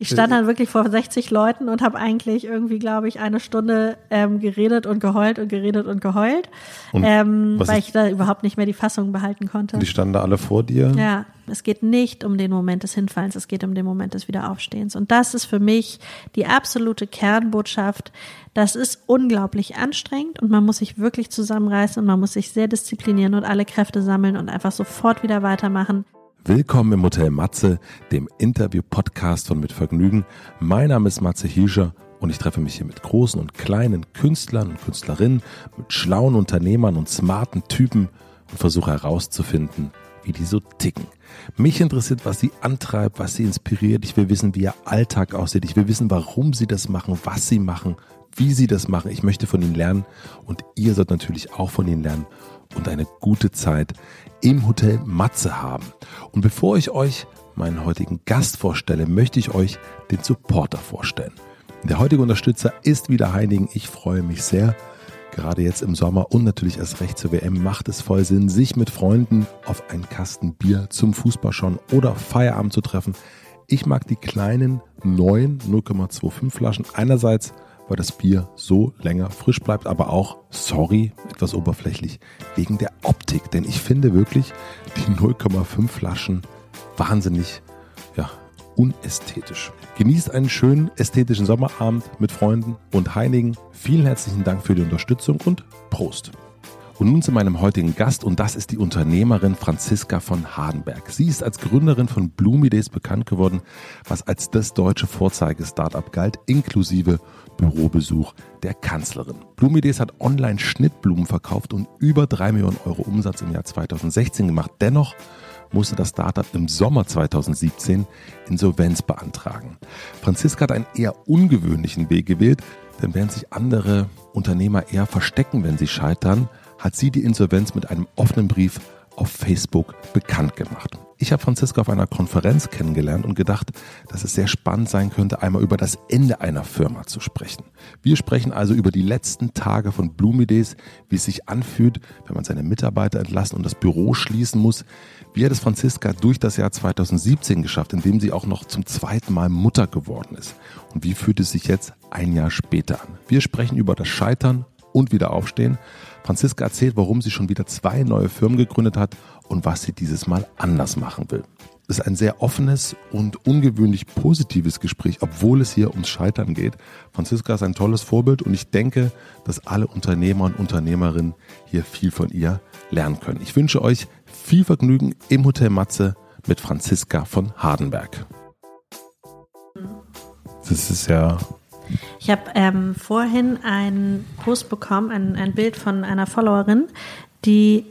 Ich stand dann wirklich vor 60 Leuten und habe eigentlich irgendwie, glaube ich, eine Stunde ähm, geredet und geheult und geredet und geheult, Und ähm, weil ich da überhaupt nicht mehr die Fassung behalten konnte. Die standen da alle vor dir. Ja, es geht nicht um den Moment des Hinfallens, es geht um den Moment des Wiederaufstehens. Und das ist für mich die absolute Kernbotschaft. Das ist unglaublich anstrengend und man muss sich wirklich zusammenreißen und man muss sich sehr disziplinieren und alle Kräfte sammeln und einfach sofort wieder weitermachen. Willkommen im Hotel Matze, dem Interview-Podcast von Mit Vergnügen. Mein Name ist Matze Hielscher und ich treffe mich hier mit großen und kleinen Künstlern und Künstlerinnen, mit schlauen Unternehmern und smarten Typen und versuche herauszufinden, wie die so ticken. Mich interessiert, was sie antreibt, was sie inspiriert. Ich will wissen, wie ihr Alltag aussieht. Ich will wissen, warum sie das machen, was sie machen, wie sie das machen. Ich möchte von ihnen lernen und ihr sollt natürlich auch von ihnen lernen und eine gute Zeit im Hotel Matze haben. Und bevor ich euch meinen heutigen Gast vorstelle, möchte ich euch den Supporter vorstellen. Der heutige Unterstützer ist wieder Heinigen. Ich freue mich sehr. Gerade jetzt im Sommer und natürlich erst recht zur WM macht es voll Sinn, sich mit Freunden auf einen Kasten Bier zum Fußball schauen oder Feierabend zu treffen. Ich mag die kleinen neuen 0,25 Flaschen. Einerseits, weil das Bier so länger frisch bleibt, aber auch, sorry, etwas oberflächlich, wegen der Optik. Denn ich finde wirklich die 0,5 Flaschen wahnsinnig, ja, unästhetisch. Genießt einen schönen ästhetischen Sommerabend mit Freunden und Heinigen. Vielen herzlichen Dank für die Unterstützung und Prost. Und nun zu meinem heutigen Gast und das ist die Unternehmerin Franziska von Hardenberg. Sie ist als Gründerin von Blumidays bekannt geworden, was als das deutsche Vorzeige-Startup galt, inklusive Bürobesuch der Kanzlerin. Blumidays hat online Schnittblumen verkauft und über drei Millionen Euro Umsatz im Jahr 2016 gemacht. Dennoch musste das Startup im Sommer 2017 Insolvenz beantragen. Franziska hat einen eher ungewöhnlichen Weg gewählt, denn während sich andere Unternehmer eher verstecken, wenn sie scheitern, hat sie die Insolvenz mit einem offenen Brief auf Facebook bekannt gemacht. Ich habe Franziska auf einer Konferenz kennengelernt und gedacht, dass es sehr spannend sein könnte, einmal über das Ende einer Firma zu sprechen. Wir sprechen also über die letzten Tage von Blumidays, wie es sich anfühlt, wenn man seine Mitarbeiter entlassen und das Büro schließen muss. Wie hat es Franziska durch das Jahr 2017 geschafft, indem sie auch noch zum zweiten Mal Mutter geworden ist? Und wie fühlt es sich jetzt ein Jahr später an? Wir sprechen über das Scheitern und wieder aufstehen. Franziska erzählt, warum sie schon wieder zwei neue Firmen gegründet hat und was sie dieses Mal anders machen will. Es ist ein sehr offenes und ungewöhnlich positives Gespräch, obwohl es hier ums Scheitern geht. Franziska ist ein tolles Vorbild und ich denke, dass alle Unternehmer und Unternehmerinnen hier viel von ihr lernen können. Ich wünsche euch viel Vergnügen im Hotel Matze mit Franziska von Hardenberg. Das ist ja Ich habe ähm, vorhin einen Post bekommen, ein, ein Bild von einer Followerin, die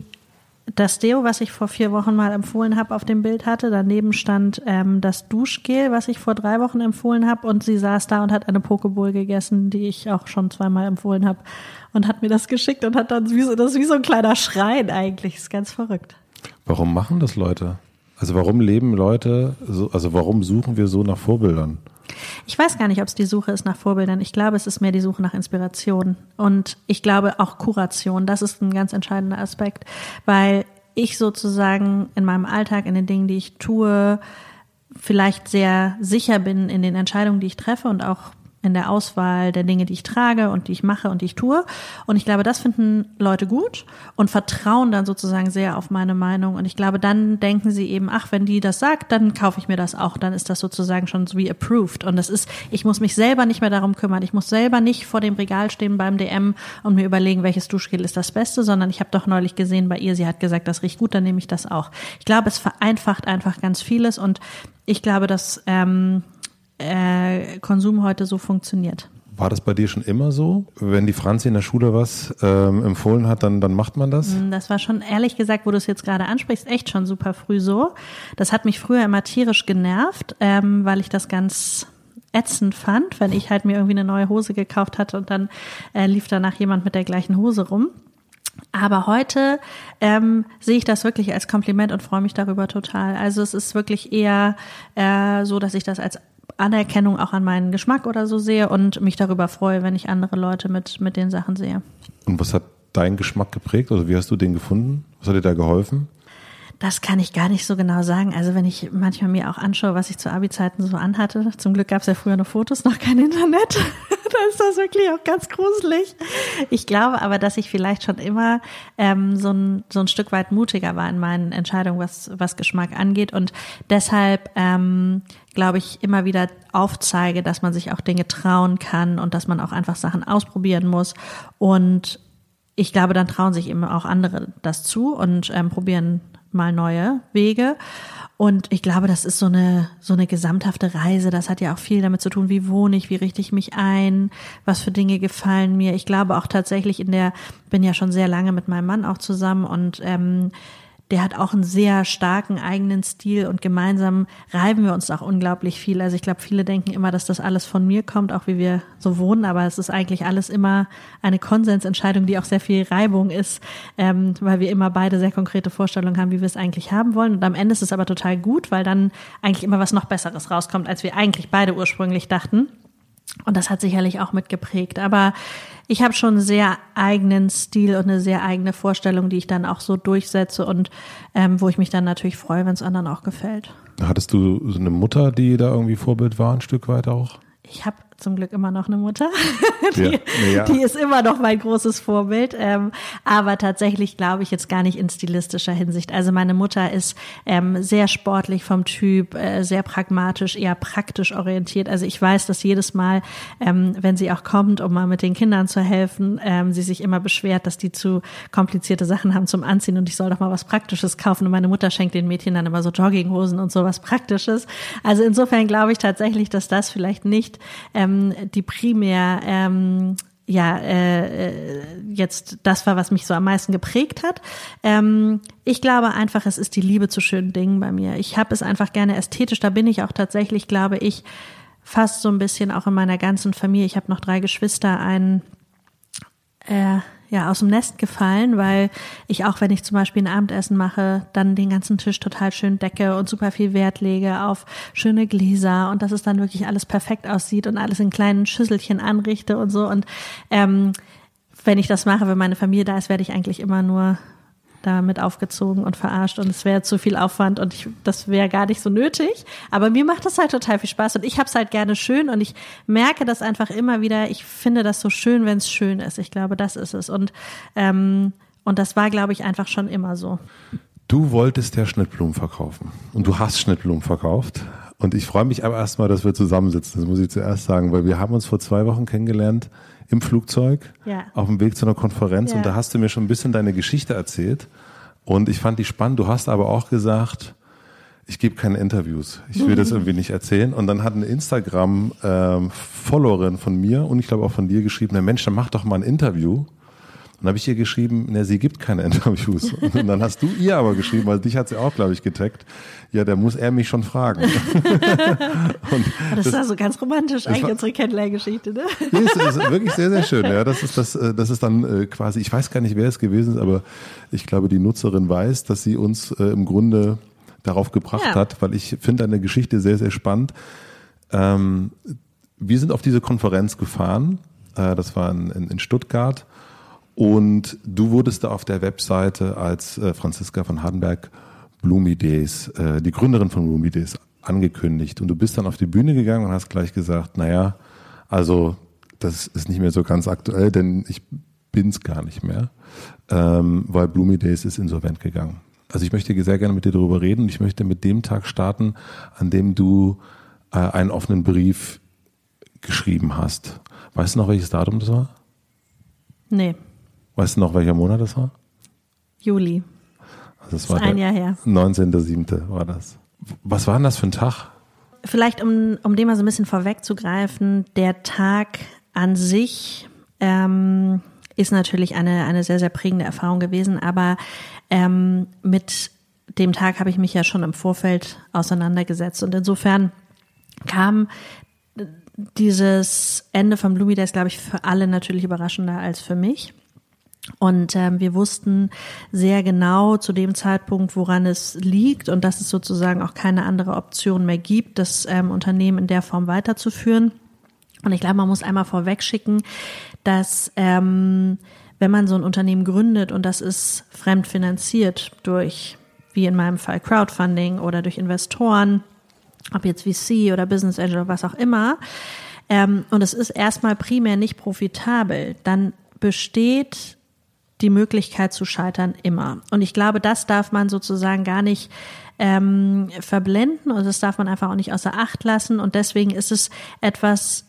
das Deo, was ich vor vier Wochen mal empfohlen habe, auf dem Bild hatte. Daneben stand ähm, das Duschgel, was ich vor drei Wochen empfohlen habe. Und sie saß da und hat eine Pokeball gegessen, die ich auch schon zweimal empfohlen habe. Und hat mir das geschickt und hat dann wie so, das ist wie so ein kleiner Schrein eigentlich. Ist ganz verrückt. Warum machen das Leute? Also warum leben Leute, so, also warum suchen wir so nach Vorbildern? Ich weiß gar nicht, ob es die Suche ist nach Vorbildern. Ich glaube, es ist mehr die Suche nach Inspiration. Und ich glaube auch Kuration. Das ist ein ganz entscheidender Aspekt, weil ich sozusagen in meinem Alltag, in den Dingen, die ich tue, vielleicht sehr sicher bin in den Entscheidungen, die ich treffe und auch in der Auswahl der Dinge, die ich trage und die ich mache und die ich tue. Und ich glaube, das finden Leute gut und vertrauen dann sozusagen sehr auf meine Meinung. Und ich glaube, dann denken sie eben, ach, wenn die das sagt, dann kaufe ich mir das auch. Dann ist das sozusagen schon so wie approved. Und das ist, ich muss mich selber nicht mehr darum kümmern. Ich muss selber nicht vor dem Regal stehen beim DM und mir überlegen, welches Duschgel ist das Beste, sondern ich habe doch neulich gesehen bei ihr, sie hat gesagt, das riecht gut, dann nehme ich das auch. Ich glaube, es vereinfacht einfach ganz vieles und ich glaube, dass ähm, äh, Konsum heute so funktioniert. War das bei dir schon immer so? Wenn die Franzi in der Schule was ähm, empfohlen hat, dann, dann macht man das? Das war schon, ehrlich gesagt, wo du es jetzt gerade ansprichst, echt schon super früh so. Das hat mich früher immer tierisch genervt, ähm, weil ich das ganz ätzend fand, wenn ich halt mir irgendwie eine neue Hose gekauft hatte und dann äh, lief danach jemand mit der gleichen Hose rum. Aber heute ähm, sehe ich das wirklich als Kompliment und freue mich darüber total. Also es ist wirklich eher äh, so, dass ich das als Anerkennung auch an meinen Geschmack oder so sehe und mich darüber freue, wenn ich andere Leute mit, mit den Sachen sehe. Und was hat deinen Geschmack geprägt? Also wie hast du den gefunden? Was hat dir da geholfen? Das kann ich gar nicht so genau sagen. Also wenn ich manchmal mir auch anschaue, was ich zu Abi-Zeiten so anhatte, zum Glück gab es ja früher noch Fotos, noch kein Internet. da ist das wirklich auch ganz gruselig. Ich glaube aber, dass ich vielleicht schon immer ähm, so, ein, so ein Stück weit mutiger war in meinen Entscheidungen, was, was Geschmack angeht. Und deshalb ähm, glaube ich, immer wieder aufzeige, dass man sich auch Dinge trauen kann und dass man auch einfach Sachen ausprobieren muss. Und ich glaube, dann trauen sich eben auch andere das zu und ähm, probieren mal neue Wege. Und ich glaube, das ist so eine, so eine gesamthafte Reise. Das hat ja auch viel damit zu tun, wie wohne ich, wie richte ich mich ein, was für Dinge gefallen mir. Ich glaube auch tatsächlich in der, bin ja schon sehr lange mit meinem Mann auch zusammen und ähm, der hat auch einen sehr starken eigenen Stil und gemeinsam reiben wir uns auch unglaublich viel. Also ich glaube, viele denken immer, dass das alles von mir kommt, auch wie wir so wohnen, aber es ist eigentlich alles immer eine Konsensentscheidung, die auch sehr viel Reibung ist, ähm, weil wir immer beide sehr konkrete Vorstellungen haben, wie wir es eigentlich haben wollen. Und am Ende ist es aber total gut, weil dann eigentlich immer was noch Besseres rauskommt, als wir eigentlich beide ursprünglich dachten. Und das hat sicherlich auch mitgeprägt. Aber ich habe schon einen sehr eigenen Stil und eine sehr eigene Vorstellung, die ich dann auch so durchsetze und ähm, wo ich mich dann natürlich freue, wenn es anderen auch gefällt. Hattest du so eine Mutter, die da irgendwie Vorbild war, ein Stück weit auch? Ich habe zum Glück immer noch eine Mutter. die, ja, ja. die ist immer noch mein großes Vorbild. Ähm, aber tatsächlich glaube ich jetzt gar nicht in stilistischer Hinsicht. Also meine Mutter ist ähm, sehr sportlich vom Typ, äh, sehr pragmatisch, eher praktisch orientiert. Also ich weiß, dass jedes Mal, ähm, wenn sie auch kommt, um mal mit den Kindern zu helfen, ähm, sie sich immer beschwert, dass die zu komplizierte Sachen haben zum Anziehen und ich soll doch mal was Praktisches kaufen. Und meine Mutter schenkt den Mädchen dann immer so Jogginghosen und sowas Praktisches. Also insofern glaube ich tatsächlich, dass das vielleicht nicht ähm, die primär ähm, ja äh, äh, jetzt das war, was mich so am meisten geprägt hat. Ähm, ich glaube einfach, es ist die Liebe zu schönen Dingen bei mir. Ich habe es einfach gerne ästhetisch. Da bin ich auch tatsächlich, glaube ich, fast so ein bisschen auch in meiner ganzen Familie. Ich habe noch drei Geschwister, einen äh, ja aus dem Nest gefallen, weil ich auch, wenn ich zum Beispiel ein Abendessen mache, dann den ganzen Tisch total schön decke und super viel Wert lege auf schöne Gläser und dass es dann wirklich alles perfekt aussieht und alles in kleinen Schüsselchen anrichte und so. Und ähm, wenn ich das mache, wenn meine Familie da ist, werde ich eigentlich immer nur damit aufgezogen und verarscht und es wäre zu viel Aufwand und ich, das wäre gar nicht so nötig. Aber mir macht das halt total viel Spaß und ich habe es halt gerne schön und ich merke das einfach immer wieder. Ich finde das so schön, wenn es schön ist. Ich glaube, das ist es und ähm, und das war, glaube ich, einfach schon immer so. Du wolltest ja Schnittblumen verkaufen und du hast Schnittblumen verkauft. Und ich freue mich aber erstmal, dass wir zusammensitzen. Das muss ich zuerst sagen, weil wir haben uns vor zwei Wochen kennengelernt im Flugzeug ja. auf dem Weg zu einer Konferenz ja. und da hast du mir schon ein bisschen deine Geschichte erzählt und ich fand die spannend. Du hast aber auch gesagt, ich gebe keine Interviews. Ich will das irgendwie nicht erzählen. Und dann hat eine Instagram-Followerin ähm, von mir und ich glaube auch von dir geschrieben, Mensch, dann mach doch mal ein Interview. Und dann habe ich ihr geschrieben, ne, sie gibt keine Interviews. Und dann hast du ihr aber geschrieben, weil dich hat sie auch, glaube ich, getaggt. Ja, da muss er mich schon fragen. das, das war so ganz romantisch, eigentlich war, unsere Kennenlerngeschichte, ne? Nee, das ist wirklich sehr, sehr schön. Ja, das ist das, äh, das ist dann äh, quasi, ich weiß gar nicht, wer es gewesen ist, aber ich glaube, die Nutzerin weiß, dass sie uns äh, im Grunde darauf gebracht ja. hat, weil ich finde deine Geschichte sehr, sehr spannend. Ähm, wir sind auf diese Konferenz gefahren. Äh, das war in, in, in Stuttgart. Und du wurdest da auf der Webseite als äh, Franziska von Hardenberg Bloomy Days, äh, die Gründerin von Bloomy Days, angekündigt. Und du bist dann auf die Bühne gegangen und hast gleich gesagt, naja, also das ist nicht mehr so ganz aktuell, denn ich bin's gar nicht mehr, ähm, weil Bloomy Days ist insolvent gegangen. Also ich möchte sehr gerne mit dir darüber reden und ich möchte mit dem Tag starten, an dem du äh, einen offenen Brief geschrieben hast. Weißt du noch, welches Datum das war? Nee. Weißt du noch, welcher Monat das war? Juli. Also das, das war ein Jahr her. 19.07. war das. Was war denn das für ein Tag? Vielleicht, um, um dem mal so ein bisschen vorwegzugreifen, der Tag an sich ähm, ist natürlich eine, eine sehr, sehr prägende Erfahrung gewesen, aber ähm, mit dem Tag habe ich mich ja schon im Vorfeld auseinandergesetzt und insofern kam dieses Ende von Bloomy Days, glaube ich, für alle natürlich überraschender als für mich. Und ähm, wir wussten sehr genau zu dem Zeitpunkt, woran es liegt und dass es sozusagen auch keine andere Option mehr gibt, das ähm, Unternehmen in der Form weiterzuführen. Und ich glaube, man muss einmal vorwegschicken, dass ähm, wenn man so ein Unternehmen gründet und das ist fremdfinanziert durch wie in meinem Fall Crowdfunding oder durch Investoren, ob jetzt VC oder Business Angel oder was auch immer, ähm, und es ist erstmal primär nicht profitabel, dann besteht die Möglichkeit zu scheitern immer. Und ich glaube, das darf man sozusagen gar nicht ähm, verblenden und das darf man einfach auch nicht außer Acht lassen. Und deswegen ist es etwas,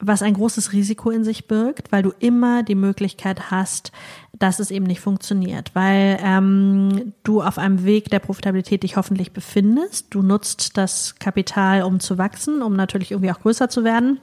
was ein großes Risiko in sich birgt, weil du immer die Möglichkeit hast, dass es eben nicht funktioniert, weil ähm, du auf einem Weg der Profitabilität dich hoffentlich befindest. Du nutzt das Kapital, um zu wachsen, um natürlich irgendwie auch größer zu werden.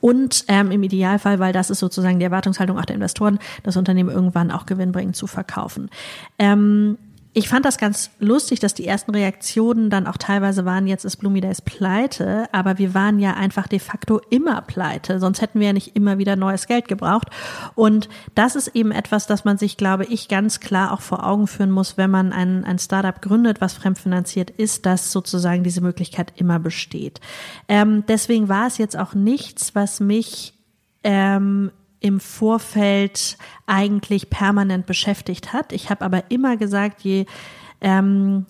Und ähm, im Idealfall, weil das ist sozusagen die Erwartungshaltung auch der Investoren, das Unternehmen irgendwann auch gewinnbringend zu verkaufen. Ähm, ich fand das ganz lustig, dass die ersten Reaktionen dann auch teilweise waren, jetzt ist Bloomy Days pleite, aber wir waren ja einfach de facto immer pleite, sonst hätten wir ja nicht immer wieder neues Geld gebraucht. Und das ist eben etwas, das man sich, glaube ich, ganz klar auch vor Augen führen muss, wenn man ein, ein Startup gründet, was fremdfinanziert ist, dass sozusagen diese Möglichkeit immer besteht. Ähm, deswegen war es jetzt auch nichts, was mich ähm, im Vorfeld eigentlich permanent beschäftigt hat. Ich habe aber immer gesagt, je ähm,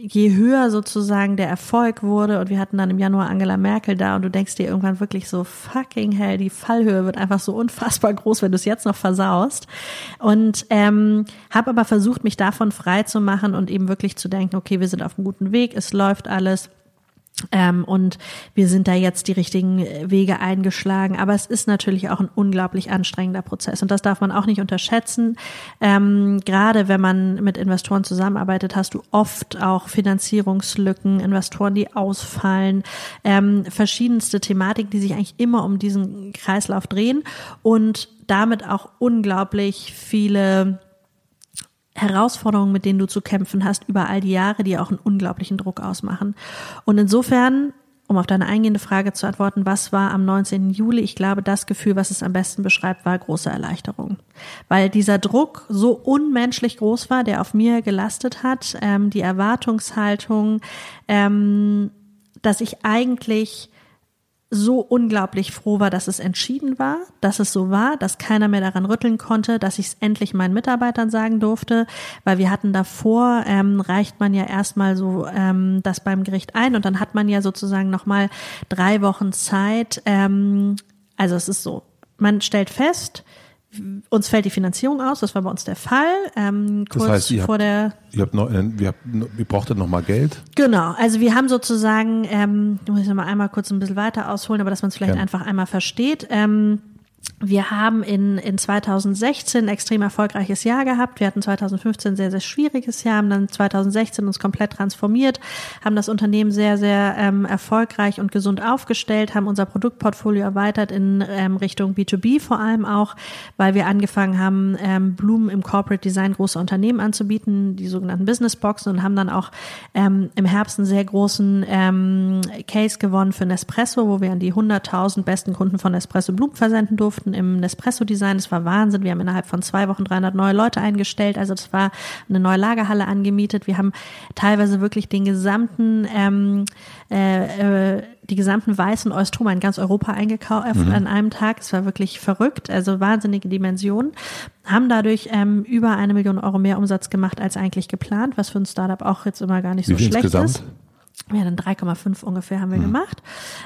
je höher sozusagen der Erfolg wurde, und wir hatten dann im Januar Angela Merkel da, und du denkst dir irgendwann wirklich so, fucking hell, die Fallhöhe wird einfach so unfassbar groß, wenn du es jetzt noch versaust. Und ähm, habe aber versucht, mich davon frei zu machen und eben wirklich zu denken, okay, wir sind auf einem guten Weg, es läuft alles. Ähm, und wir sind da jetzt die richtigen Wege eingeschlagen. Aber es ist natürlich auch ein unglaublich anstrengender Prozess. Und das darf man auch nicht unterschätzen. Ähm, gerade wenn man mit Investoren zusammenarbeitet, hast du oft auch Finanzierungslücken, Investoren, die ausfallen, ähm, verschiedenste Thematiken, die sich eigentlich immer um diesen Kreislauf drehen und damit auch unglaublich viele Herausforderungen, mit denen du zu kämpfen hast über all die Jahre, die auch einen unglaublichen Druck ausmachen. Und insofern, um auf deine eingehende Frage zu antworten, was war am 19. Juli? Ich glaube, das Gefühl, was es am besten beschreibt, war große Erleichterung. Weil dieser Druck so unmenschlich groß war, der auf mir gelastet hat, ähm, die Erwartungshaltung, ähm, dass ich eigentlich so unglaublich froh war, dass es entschieden war, dass es so war, dass keiner mehr daran rütteln konnte, dass ich es endlich meinen Mitarbeitern sagen durfte, weil wir hatten davor, ähm, reicht man ja erstmal so ähm, das beim Gericht ein und dann hat man ja sozusagen nochmal drei Wochen Zeit. Ähm, also es ist so, man stellt fest, uns fällt die Finanzierung aus, das war bei uns der Fall. Ähm, kurz das heißt, ihr vor habt, der. Ihr habt noch, äh, ihr, habt, ihr brauchtet noch mal Geld. Genau, also wir haben sozusagen, ähm, ich muss ich noch mal einmal kurz ein bisschen weiter ausholen, aber dass man es vielleicht ja. einfach einmal versteht. Ähm, wir haben in, in 2016 ein extrem erfolgreiches Jahr gehabt. Wir hatten 2015 ein sehr, sehr schwieriges Jahr, haben dann 2016 uns komplett transformiert, haben das Unternehmen sehr, sehr ähm, erfolgreich und gesund aufgestellt, haben unser Produktportfolio erweitert in ähm, Richtung B2B vor allem auch, weil wir angefangen haben, ähm, Blumen im Corporate Design große Unternehmen anzubieten, die sogenannten Business Boxen und haben dann auch ähm, im Herbst einen sehr großen ähm, Case gewonnen für Nespresso, wo wir an die 100.000 besten Kunden von Nespresso Blumen versenden durften durften im Nespresso-Design. Das war Wahnsinn. Wir haben innerhalb von zwei Wochen 300 neue Leute eingestellt. Also das war eine neue Lagerhalle angemietet. Wir haben teilweise wirklich den gesamten ähm, äh, äh, die gesamten weißen Oestroma in ganz Europa eingekauft mhm. an einem Tag. Es war wirklich verrückt, also wahnsinnige Dimensionen. Haben dadurch ähm, über eine Million Euro mehr Umsatz gemacht als eigentlich geplant, was für ein Startup auch jetzt immer gar nicht Wie so schlecht insgesamt? ist. Ja, dann 3,5 ungefähr haben wir mhm. gemacht.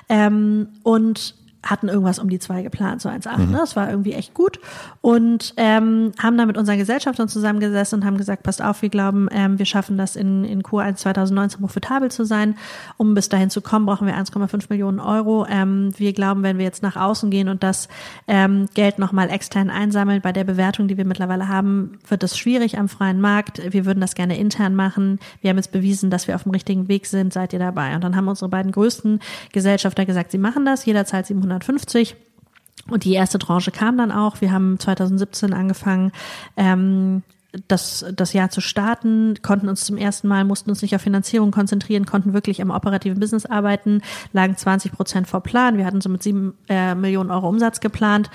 Ähm, und hatten irgendwas um die zwei geplant, so 1,8. Mhm. Ne? Das war irgendwie echt gut. Und ähm, haben dann mit unseren Gesellschaftern zusammengesessen und haben gesagt, passt auf, wir glauben, ähm, wir schaffen das in, in Q1 2019 profitabel zu sein. Um bis dahin zu kommen, brauchen wir 1,5 Millionen Euro. Ähm, wir glauben, wenn wir jetzt nach außen gehen und das ähm, Geld nochmal extern einsammeln, bei der Bewertung, die wir mittlerweile haben, wird es schwierig am freien Markt. Wir würden das gerne intern machen. Wir haben jetzt bewiesen, dass wir auf dem richtigen Weg sind. Seid ihr dabei? Und dann haben unsere beiden größten Gesellschafter gesagt, sie machen das. Jeder zahlt 700 150. Und die erste Tranche kam dann auch. Wir haben 2017 angefangen, ähm, das, das Jahr zu starten, konnten uns zum ersten Mal, mussten uns nicht auf Finanzierung konzentrieren, konnten wirklich im operativen Business arbeiten, lagen 20 Prozent vor Plan. Wir hatten so mit sieben äh, Millionen Euro Umsatz geplant.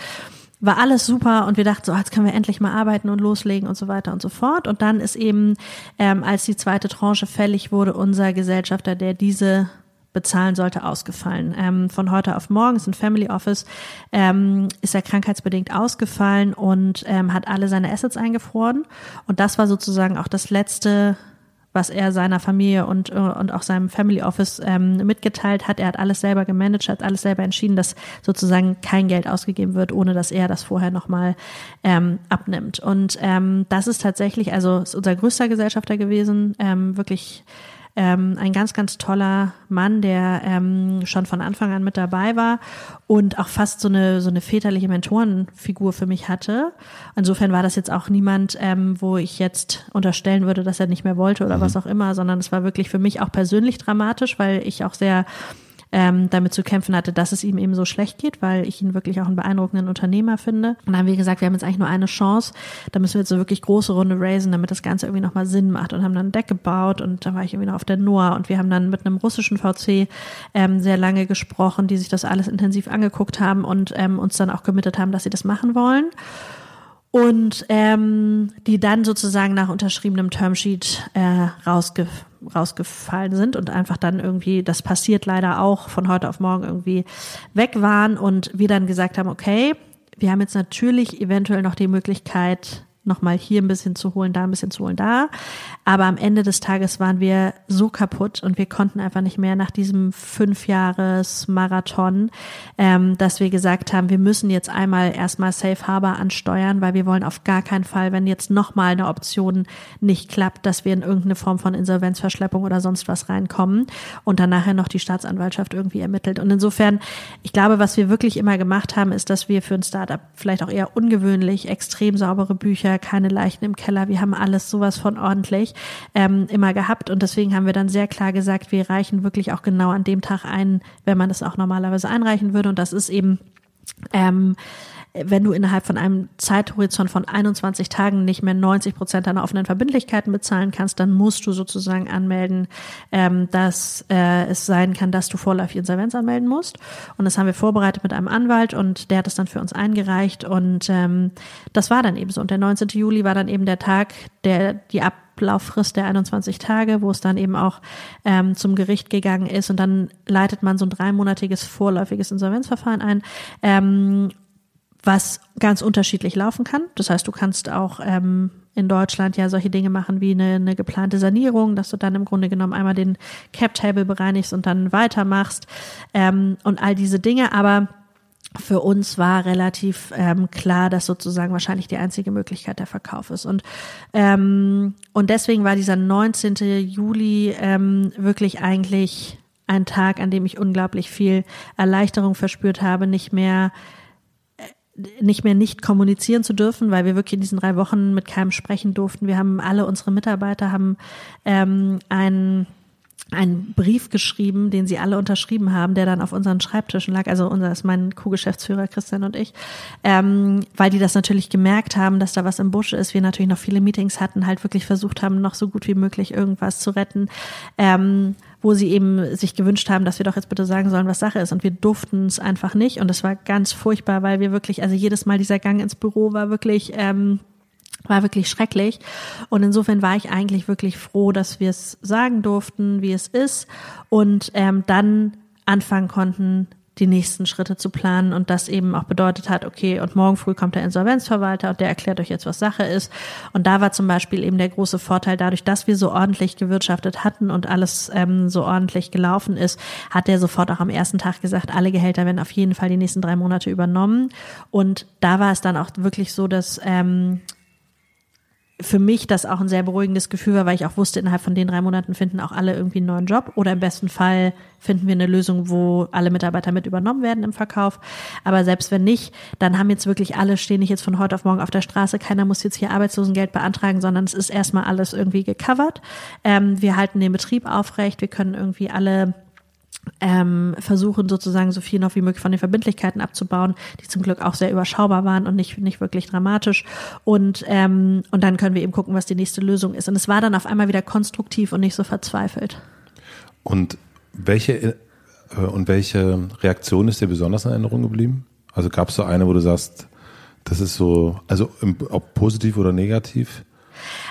War alles super und wir dachten so, jetzt können wir endlich mal arbeiten und loslegen und so weiter und so fort. Und dann ist eben, ähm, als die zweite Tranche fällig wurde, unser Gesellschafter, der diese bezahlen sollte, ausgefallen. Ähm, von heute auf morgen ist ein Family Office, ähm, ist er krankheitsbedingt ausgefallen und ähm, hat alle seine Assets eingefroren. Und das war sozusagen auch das letzte was er seiner Familie und, äh, und auch seinem Family Office ähm, mitgeteilt hat. Er hat alles selber gemanagt, hat alles selber entschieden, dass sozusagen kein Geld ausgegeben wird, ohne dass er das vorher nochmal ähm, abnimmt. Und ähm, das ist tatsächlich, also ist unser größter Gesellschafter gewesen, ähm, wirklich ähm, ein ganz, ganz toller Mann, der ähm, schon von Anfang an mit dabei war und auch fast so eine, so eine väterliche Mentorenfigur für mich hatte. Insofern war das jetzt auch niemand, ähm, wo ich jetzt unterstellen würde, dass er nicht mehr wollte oder mhm. was auch immer, sondern es war wirklich für mich auch persönlich dramatisch, weil ich auch sehr ähm, damit zu kämpfen hatte, dass es ihm eben so schlecht geht, weil ich ihn wirklich auch einen beeindruckenden Unternehmer finde. Und dann haben wir gesagt, wir haben jetzt eigentlich nur eine Chance, da müssen wir jetzt so wirklich große Runde raisen, damit das Ganze irgendwie nochmal Sinn macht und haben dann ein Deck gebaut und da war ich irgendwie noch auf der Noah und wir haben dann mit einem russischen VC ähm, sehr lange gesprochen, die sich das alles intensiv angeguckt haben und ähm, uns dann auch committed haben, dass sie das machen wollen und ähm, die dann sozusagen nach unterschriebenem Termsheet äh, rausge rausgefallen sind und einfach dann irgendwie, das passiert leider auch, von heute auf morgen irgendwie weg waren und wir dann gesagt haben, okay, wir haben jetzt natürlich eventuell noch die Möglichkeit, nochmal hier ein bisschen zu holen, da ein bisschen zu holen, da. Aber am Ende des Tages waren wir so kaputt und wir konnten einfach nicht mehr nach diesem Fünfjahres-Marathon, ähm, dass wir gesagt haben, wir müssen jetzt einmal erstmal Safe Harbor ansteuern, weil wir wollen auf gar keinen Fall, wenn jetzt nochmal eine Option nicht klappt, dass wir in irgendeine Form von Insolvenzverschleppung oder sonst was reinkommen und dann nachher noch die Staatsanwaltschaft irgendwie ermittelt. Und insofern, ich glaube, was wir wirklich immer gemacht haben, ist, dass wir für ein Startup vielleicht auch eher ungewöhnlich extrem saubere Bücher, keine Leichen im Keller, wir haben alles sowas von ordentlich ähm, immer gehabt. Und deswegen haben wir dann sehr klar gesagt, wir reichen wirklich auch genau an dem Tag ein, wenn man es auch normalerweise einreichen würde. Und das ist eben ähm, wenn du innerhalb von einem Zeithorizont von 21 Tagen nicht mehr 90 Prozent deiner offenen Verbindlichkeiten bezahlen kannst, dann musst du sozusagen anmelden, ähm, dass äh, es sein kann, dass du vorläufig Insolvenz anmelden musst. Und das haben wir vorbereitet mit einem Anwalt und der hat es dann für uns eingereicht und ähm, das war dann eben so. Und der 19. Juli war dann eben der Tag, der die Ab Ablauffrist der 21 Tage, wo es dann eben auch ähm, zum Gericht gegangen ist und dann leitet man so ein dreimonatiges vorläufiges Insolvenzverfahren ein. Ähm, was ganz unterschiedlich laufen kann. Das heißt, du kannst auch ähm, in Deutschland ja solche Dinge machen wie eine, eine geplante Sanierung, dass du dann im Grunde genommen einmal den Cap-Table bereinigst und dann weitermachst ähm, und all diese Dinge. Aber für uns war relativ ähm, klar, dass sozusagen wahrscheinlich die einzige Möglichkeit der Verkauf ist. Und, ähm, und deswegen war dieser 19. Juli ähm, wirklich eigentlich ein Tag, an dem ich unglaublich viel Erleichterung verspürt habe, nicht mehr nicht mehr nicht kommunizieren zu dürfen, weil wir wirklich in diesen drei Wochen mit keinem sprechen durften. Wir haben alle unsere Mitarbeiter haben ähm, einen einen Brief geschrieben, den sie alle unterschrieben haben, der dann auf unseren Schreibtischen lag. Also unser ist mein Co-Geschäftsführer Christian und ich, ähm, weil die das natürlich gemerkt haben, dass da was im Busch ist. Wir natürlich noch viele Meetings hatten, halt wirklich versucht haben, noch so gut wie möglich irgendwas zu retten. Ähm, wo sie eben sich gewünscht haben, dass wir doch jetzt bitte sagen sollen, was Sache ist. Und wir durften es einfach nicht. Und das war ganz furchtbar, weil wir wirklich, also jedes Mal dieser Gang ins Büro war wirklich, ähm, war wirklich schrecklich. Und insofern war ich eigentlich wirklich froh, dass wir es sagen durften, wie es ist. Und ähm, dann anfangen konnten, die nächsten Schritte zu planen und das eben auch bedeutet hat, okay, und morgen früh kommt der Insolvenzverwalter und der erklärt euch jetzt, was Sache ist. Und da war zum Beispiel eben der große Vorteil, dadurch, dass wir so ordentlich gewirtschaftet hatten und alles ähm, so ordentlich gelaufen ist, hat der sofort auch am ersten Tag gesagt, alle Gehälter werden auf jeden Fall die nächsten drei Monate übernommen. Und da war es dann auch wirklich so, dass ähm, für mich das auch ein sehr beruhigendes Gefühl war, weil ich auch wusste, innerhalb von den drei Monaten finden auch alle irgendwie einen neuen Job oder im besten Fall finden wir eine Lösung, wo alle Mitarbeiter mit übernommen werden im Verkauf. Aber selbst wenn nicht, dann haben jetzt wirklich alle, stehen nicht jetzt von heute auf morgen auf der Straße, keiner muss jetzt hier Arbeitslosengeld beantragen, sondern es ist erstmal alles irgendwie gecovert. Ähm, wir halten den Betrieb aufrecht, wir können irgendwie alle ähm, versuchen sozusagen so viel noch wie möglich von den Verbindlichkeiten abzubauen, die zum Glück auch sehr überschaubar waren und nicht, nicht wirklich dramatisch. Und, ähm, und dann können wir eben gucken, was die nächste Lösung ist. Und es war dann auf einmal wieder konstruktiv und nicht so verzweifelt. Und welche, äh, und welche Reaktion ist dir besonders in Erinnerung geblieben? Also gab es so eine, wo du sagst, das ist so, also ob positiv oder negativ?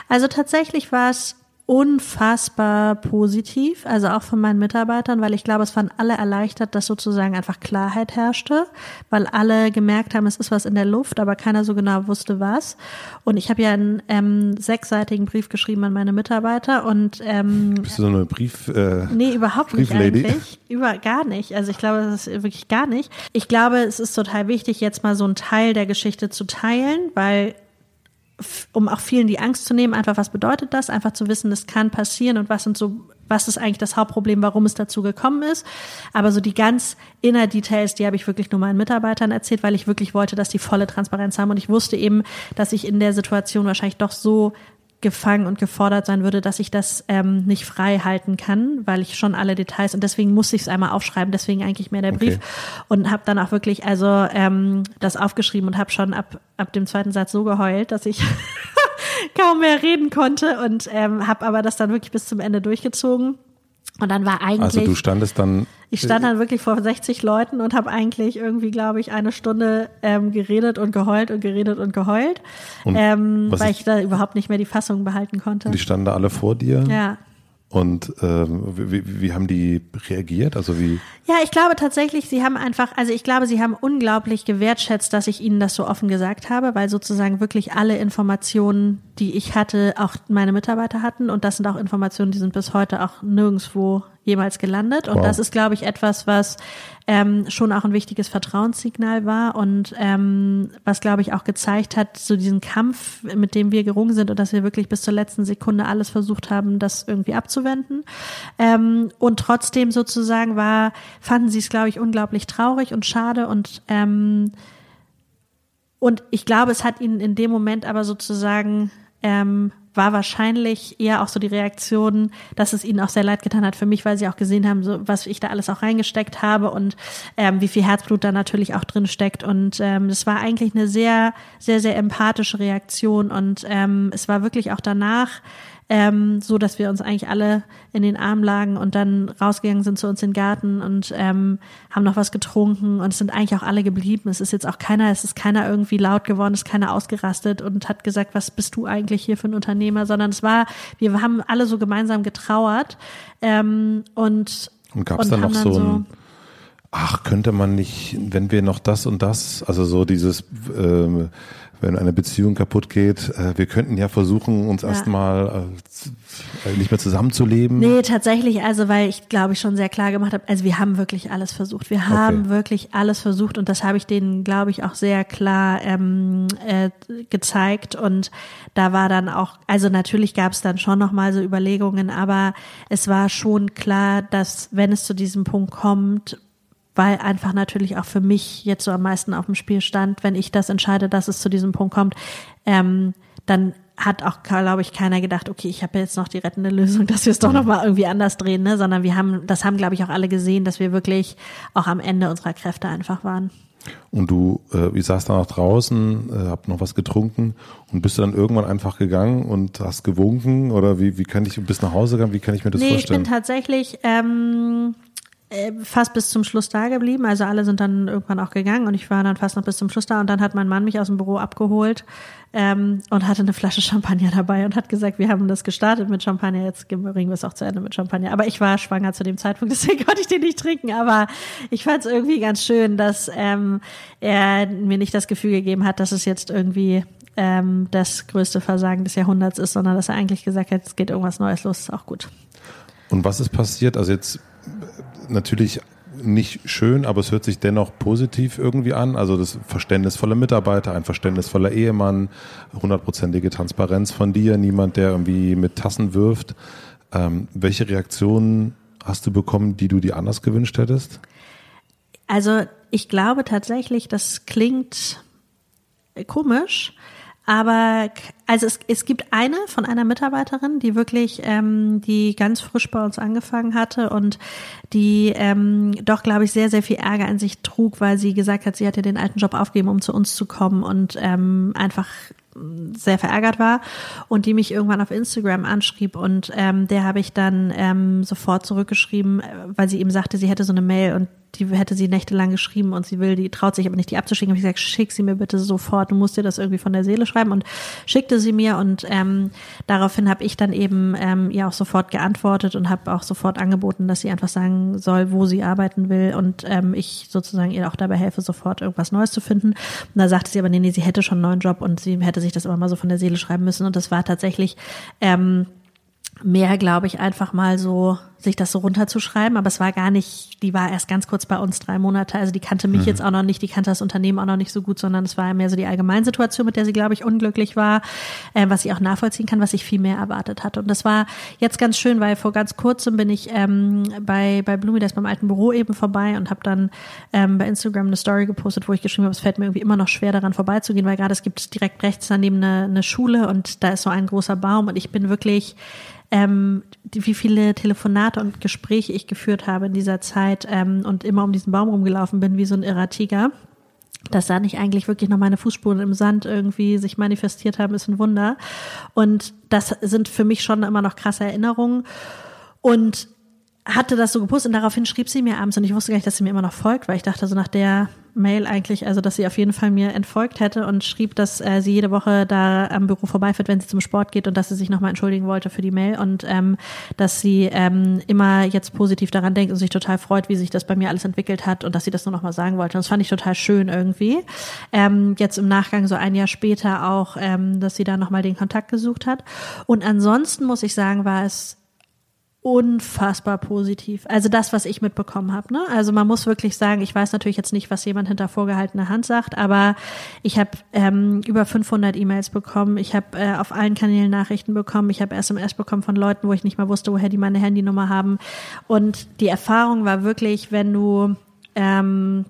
Also tatsächlich war es unfassbar positiv, also auch von meinen Mitarbeitern, weil ich glaube, es waren alle erleichtert, dass sozusagen einfach Klarheit herrschte, weil alle gemerkt haben, es ist was in der Luft, aber keiner so genau wusste was. Und ich habe ja einen ähm, sechsseitigen Brief geschrieben an meine Mitarbeiter und ähm, bist du so eine Brief? Äh, nee, überhaupt nicht eigentlich, über gar nicht. Also ich glaube, das ist wirklich gar nicht. Ich glaube, es ist total wichtig, jetzt mal so einen Teil der Geschichte zu teilen, weil um auch vielen die Angst zu nehmen, einfach was bedeutet das, einfach zu wissen, das kann passieren und was sind so, was ist eigentlich das Hauptproblem, warum es dazu gekommen ist. Aber so die ganz inner Details, die habe ich wirklich nur meinen Mitarbeitern erzählt, weil ich wirklich wollte, dass die volle Transparenz haben und ich wusste eben, dass ich in der Situation wahrscheinlich doch so gefangen und gefordert sein würde, dass ich das ähm, nicht frei halten kann, weil ich schon alle Details und deswegen muss ich es einmal aufschreiben, deswegen eigentlich mehr der Brief okay. und habe dann auch wirklich also ähm, das aufgeschrieben und habe schon ab ab dem zweiten Satz so geheult, dass ich kaum mehr reden konnte und ähm, habe aber das dann wirklich bis zum Ende durchgezogen und dann war eigentlich. Also du standest dann. Ich stand dann wirklich vor 60 Leuten und habe eigentlich irgendwie, glaube ich, eine Stunde ähm, geredet und geheult und geredet und geheult, und ähm, weil ich, ich da überhaupt nicht mehr die Fassung behalten konnte. Die standen da alle vor dir? Ja. Und ähm, wie, wie haben die reagiert? Also wie? Ja, ich glaube tatsächlich, sie haben einfach, also ich glaube, sie haben unglaublich gewertschätzt, dass ich ihnen das so offen gesagt habe, weil sozusagen wirklich alle Informationen, die ich hatte, auch meine Mitarbeiter hatten. Und das sind auch Informationen, die sind bis heute auch nirgendwo jemals gelandet. Und wow. das ist, glaube ich, etwas, was ähm, schon auch ein wichtiges Vertrauenssignal war und ähm, was, glaube ich, auch gezeigt hat, so diesen Kampf, mit dem wir gerungen sind und dass wir wirklich bis zur letzten Sekunde alles versucht haben, das irgendwie abzuwenden. Ähm, und trotzdem sozusagen war, fanden sie es, glaube ich, unglaublich traurig und schade und ähm, und ich glaube, es hat ihnen in dem Moment aber sozusagen ähm, war wahrscheinlich eher auch so die Reaktion, dass es ihnen auch sehr leid getan hat für mich, weil sie auch gesehen haben, so was ich da alles auch reingesteckt habe und ähm, wie viel Herzblut da natürlich auch drin steckt. Und ähm, das war eigentlich eine sehr, sehr, sehr empathische Reaktion. Und ähm, es war wirklich auch danach ähm, so dass wir uns eigentlich alle in den Arm lagen und dann rausgegangen sind zu uns in den Garten und ähm, haben noch was getrunken und es sind eigentlich auch alle geblieben. Es ist jetzt auch keiner, es ist keiner irgendwie laut geworden, es ist keiner ausgerastet und hat gesagt, was bist du eigentlich hier für ein Unternehmer, sondern es war, wir haben alle so gemeinsam getrauert ähm, und und gab es dann noch so ein ach, könnte man nicht, wenn wir noch das und das, also so dieses äh, wenn eine Beziehung kaputt geht. Äh, wir könnten ja versuchen, uns ja. erstmal äh, nicht mehr zusammenzuleben. Nee, tatsächlich, also weil ich glaube ich schon sehr klar gemacht habe, also wir haben wirklich alles versucht. Wir haben okay. wirklich alles versucht und das habe ich denen, glaube ich, auch sehr klar ähm, äh, gezeigt. Und da war dann auch, also natürlich gab es dann schon nochmal so Überlegungen, aber es war schon klar, dass wenn es zu diesem Punkt kommt, weil einfach natürlich auch für mich jetzt so am meisten auf dem Spiel stand, wenn ich das entscheide, dass es zu diesem Punkt kommt, ähm, dann hat auch, glaube ich, keiner gedacht, okay, ich habe jetzt noch die rettende Lösung, dass wir es doch nochmal irgendwie anders drehen, ne? sondern wir haben, das haben, glaube ich, auch alle gesehen, dass wir wirklich auch am Ende unserer Kräfte einfach waren. Und du, äh, wie saß da noch draußen, äh, hab noch was getrunken und bist du dann irgendwann einfach gegangen und hast gewunken oder wie, wie kann ich, bist nach Hause gegangen, wie kann ich mir das nee, vorstellen? Ich bin tatsächlich, ähm, äh, fast bis zum Schluss da geblieben. Also alle sind dann irgendwann auch gegangen und ich war dann fast noch bis zum Schluss da. Und dann hat mein Mann mich aus dem Büro abgeholt ähm, und hatte eine Flasche Champagner dabei und hat gesagt, wir haben das gestartet mit Champagner, jetzt bringen wir es auch zu Ende mit Champagner. Aber ich war schwanger zu dem Zeitpunkt, deswegen konnte ich den nicht trinken. Aber ich fand es irgendwie ganz schön, dass ähm, er mir nicht das Gefühl gegeben hat, dass es jetzt irgendwie ähm, das größte Versagen des Jahrhunderts ist, sondern dass er eigentlich gesagt hat, es geht irgendwas Neues los, ist auch gut. Und was ist passiert? Also jetzt natürlich nicht schön, aber es hört sich dennoch positiv irgendwie an. Also das verständnisvolle Mitarbeiter, ein verständnisvoller Ehemann, hundertprozentige Transparenz von dir, niemand, der irgendwie mit Tassen wirft. Ähm, welche Reaktionen hast du bekommen, die du dir anders gewünscht hättest? Also ich glaube tatsächlich, das klingt komisch, aber also es, es gibt eine von einer Mitarbeiterin, die wirklich, ähm, die ganz frisch bei uns angefangen hatte und die ähm, doch, glaube ich, sehr, sehr viel Ärger an sich trug, weil sie gesagt hat, sie hatte den alten Job aufgegeben, um zu uns zu kommen und ähm, einfach sehr verärgert war und die mich irgendwann auf Instagram anschrieb und ähm, der habe ich dann ähm, sofort zurückgeschrieben, weil sie ihm sagte, sie hätte so eine Mail und die hätte sie nächtelang geschrieben und sie will, die traut sich aber nicht, die abzuschicken. Habe ich gesagt, schick sie mir bitte sofort, du musst dir das irgendwie von der Seele schreiben und schickte sie mir und ähm, daraufhin habe ich dann eben ähm, ihr auch sofort geantwortet und habe auch sofort angeboten, dass sie einfach sagen soll, wo sie arbeiten will und ähm, ich sozusagen ihr auch dabei helfe, sofort irgendwas Neues zu finden. Und da sagte sie aber, nee, nee, sie hätte schon einen neuen Job und sie hätte sich das immer mal so von der Seele schreiben müssen und das war tatsächlich ähm, mehr, glaube ich, einfach mal so sich das so runterzuschreiben. Aber es war gar nicht, die war erst ganz kurz bei uns drei Monate. Also die kannte mich mhm. jetzt auch noch nicht, die kannte das Unternehmen auch noch nicht so gut, sondern es war mehr so die Allgemeinsituation, mit der sie, glaube ich, unglücklich war, äh, was ich auch nachvollziehen kann, was ich viel mehr erwartet hatte. Und das war jetzt ganz schön, weil vor ganz kurzem bin ich ähm, bei, bei Blumi, das beim alten Büro eben vorbei und habe dann ähm, bei Instagram eine Story gepostet, wo ich geschrieben habe, es fällt mir irgendwie immer noch schwer daran vorbeizugehen, weil gerade es gibt direkt rechts daneben eine, eine Schule und da ist so ein großer Baum und ich bin wirklich ähm, wie viele Telefonate und Gespräche ich geführt habe in dieser Zeit ähm, und immer um diesen Baum rumgelaufen bin wie so ein irrer Tiger. Dass da nicht eigentlich wirklich noch meine Fußspuren im Sand irgendwie sich manifestiert haben, ist ein Wunder. Und das sind für mich schon immer noch krasse Erinnerungen. Und hatte das so gepostet und daraufhin schrieb sie mir abends und ich wusste gar nicht, dass sie mir immer noch folgt, weil ich dachte so nach der Mail eigentlich, also dass sie auf jeden Fall mir entfolgt hätte und schrieb, dass äh, sie jede Woche da am Büro vorbeifährt, wenn sie zum Sport geht und dass sie sich nochmal entschuldigen wollte für die Mail und ähm, dass sie ähm, immer jetzt positiv daran denkt und sich total freut, wie sich das bei mir alles entwickelt hat und dass sie das nur nochmal sagen wollte. Und das fand ich total schön irgendwie. Ähm, jetzt im Nachgang so ein Jahr später auch, ähm, dass sie da nochmal den Kontakt gesucht hat. Und ansonsten muss ich sagen, war es unfassbar positiv. Also das, was ich mitbekommen habe. Ne? Also man muss wirklich sagen, ich weiß natürlich jetzt nicht, was jemand hinter vorgehaltener Hand sagt, aber ich habe ähm, über 500 E-Mails bekommen. Ich habe äh, auf allen Kanälen Nachrichten bekommen. Ich habe SMS bekommen von Leuten, wo ich nicht mehr wusste, woher die meine Handynummer haben. Und die Erfahrung war wirklich, wenn du ähm,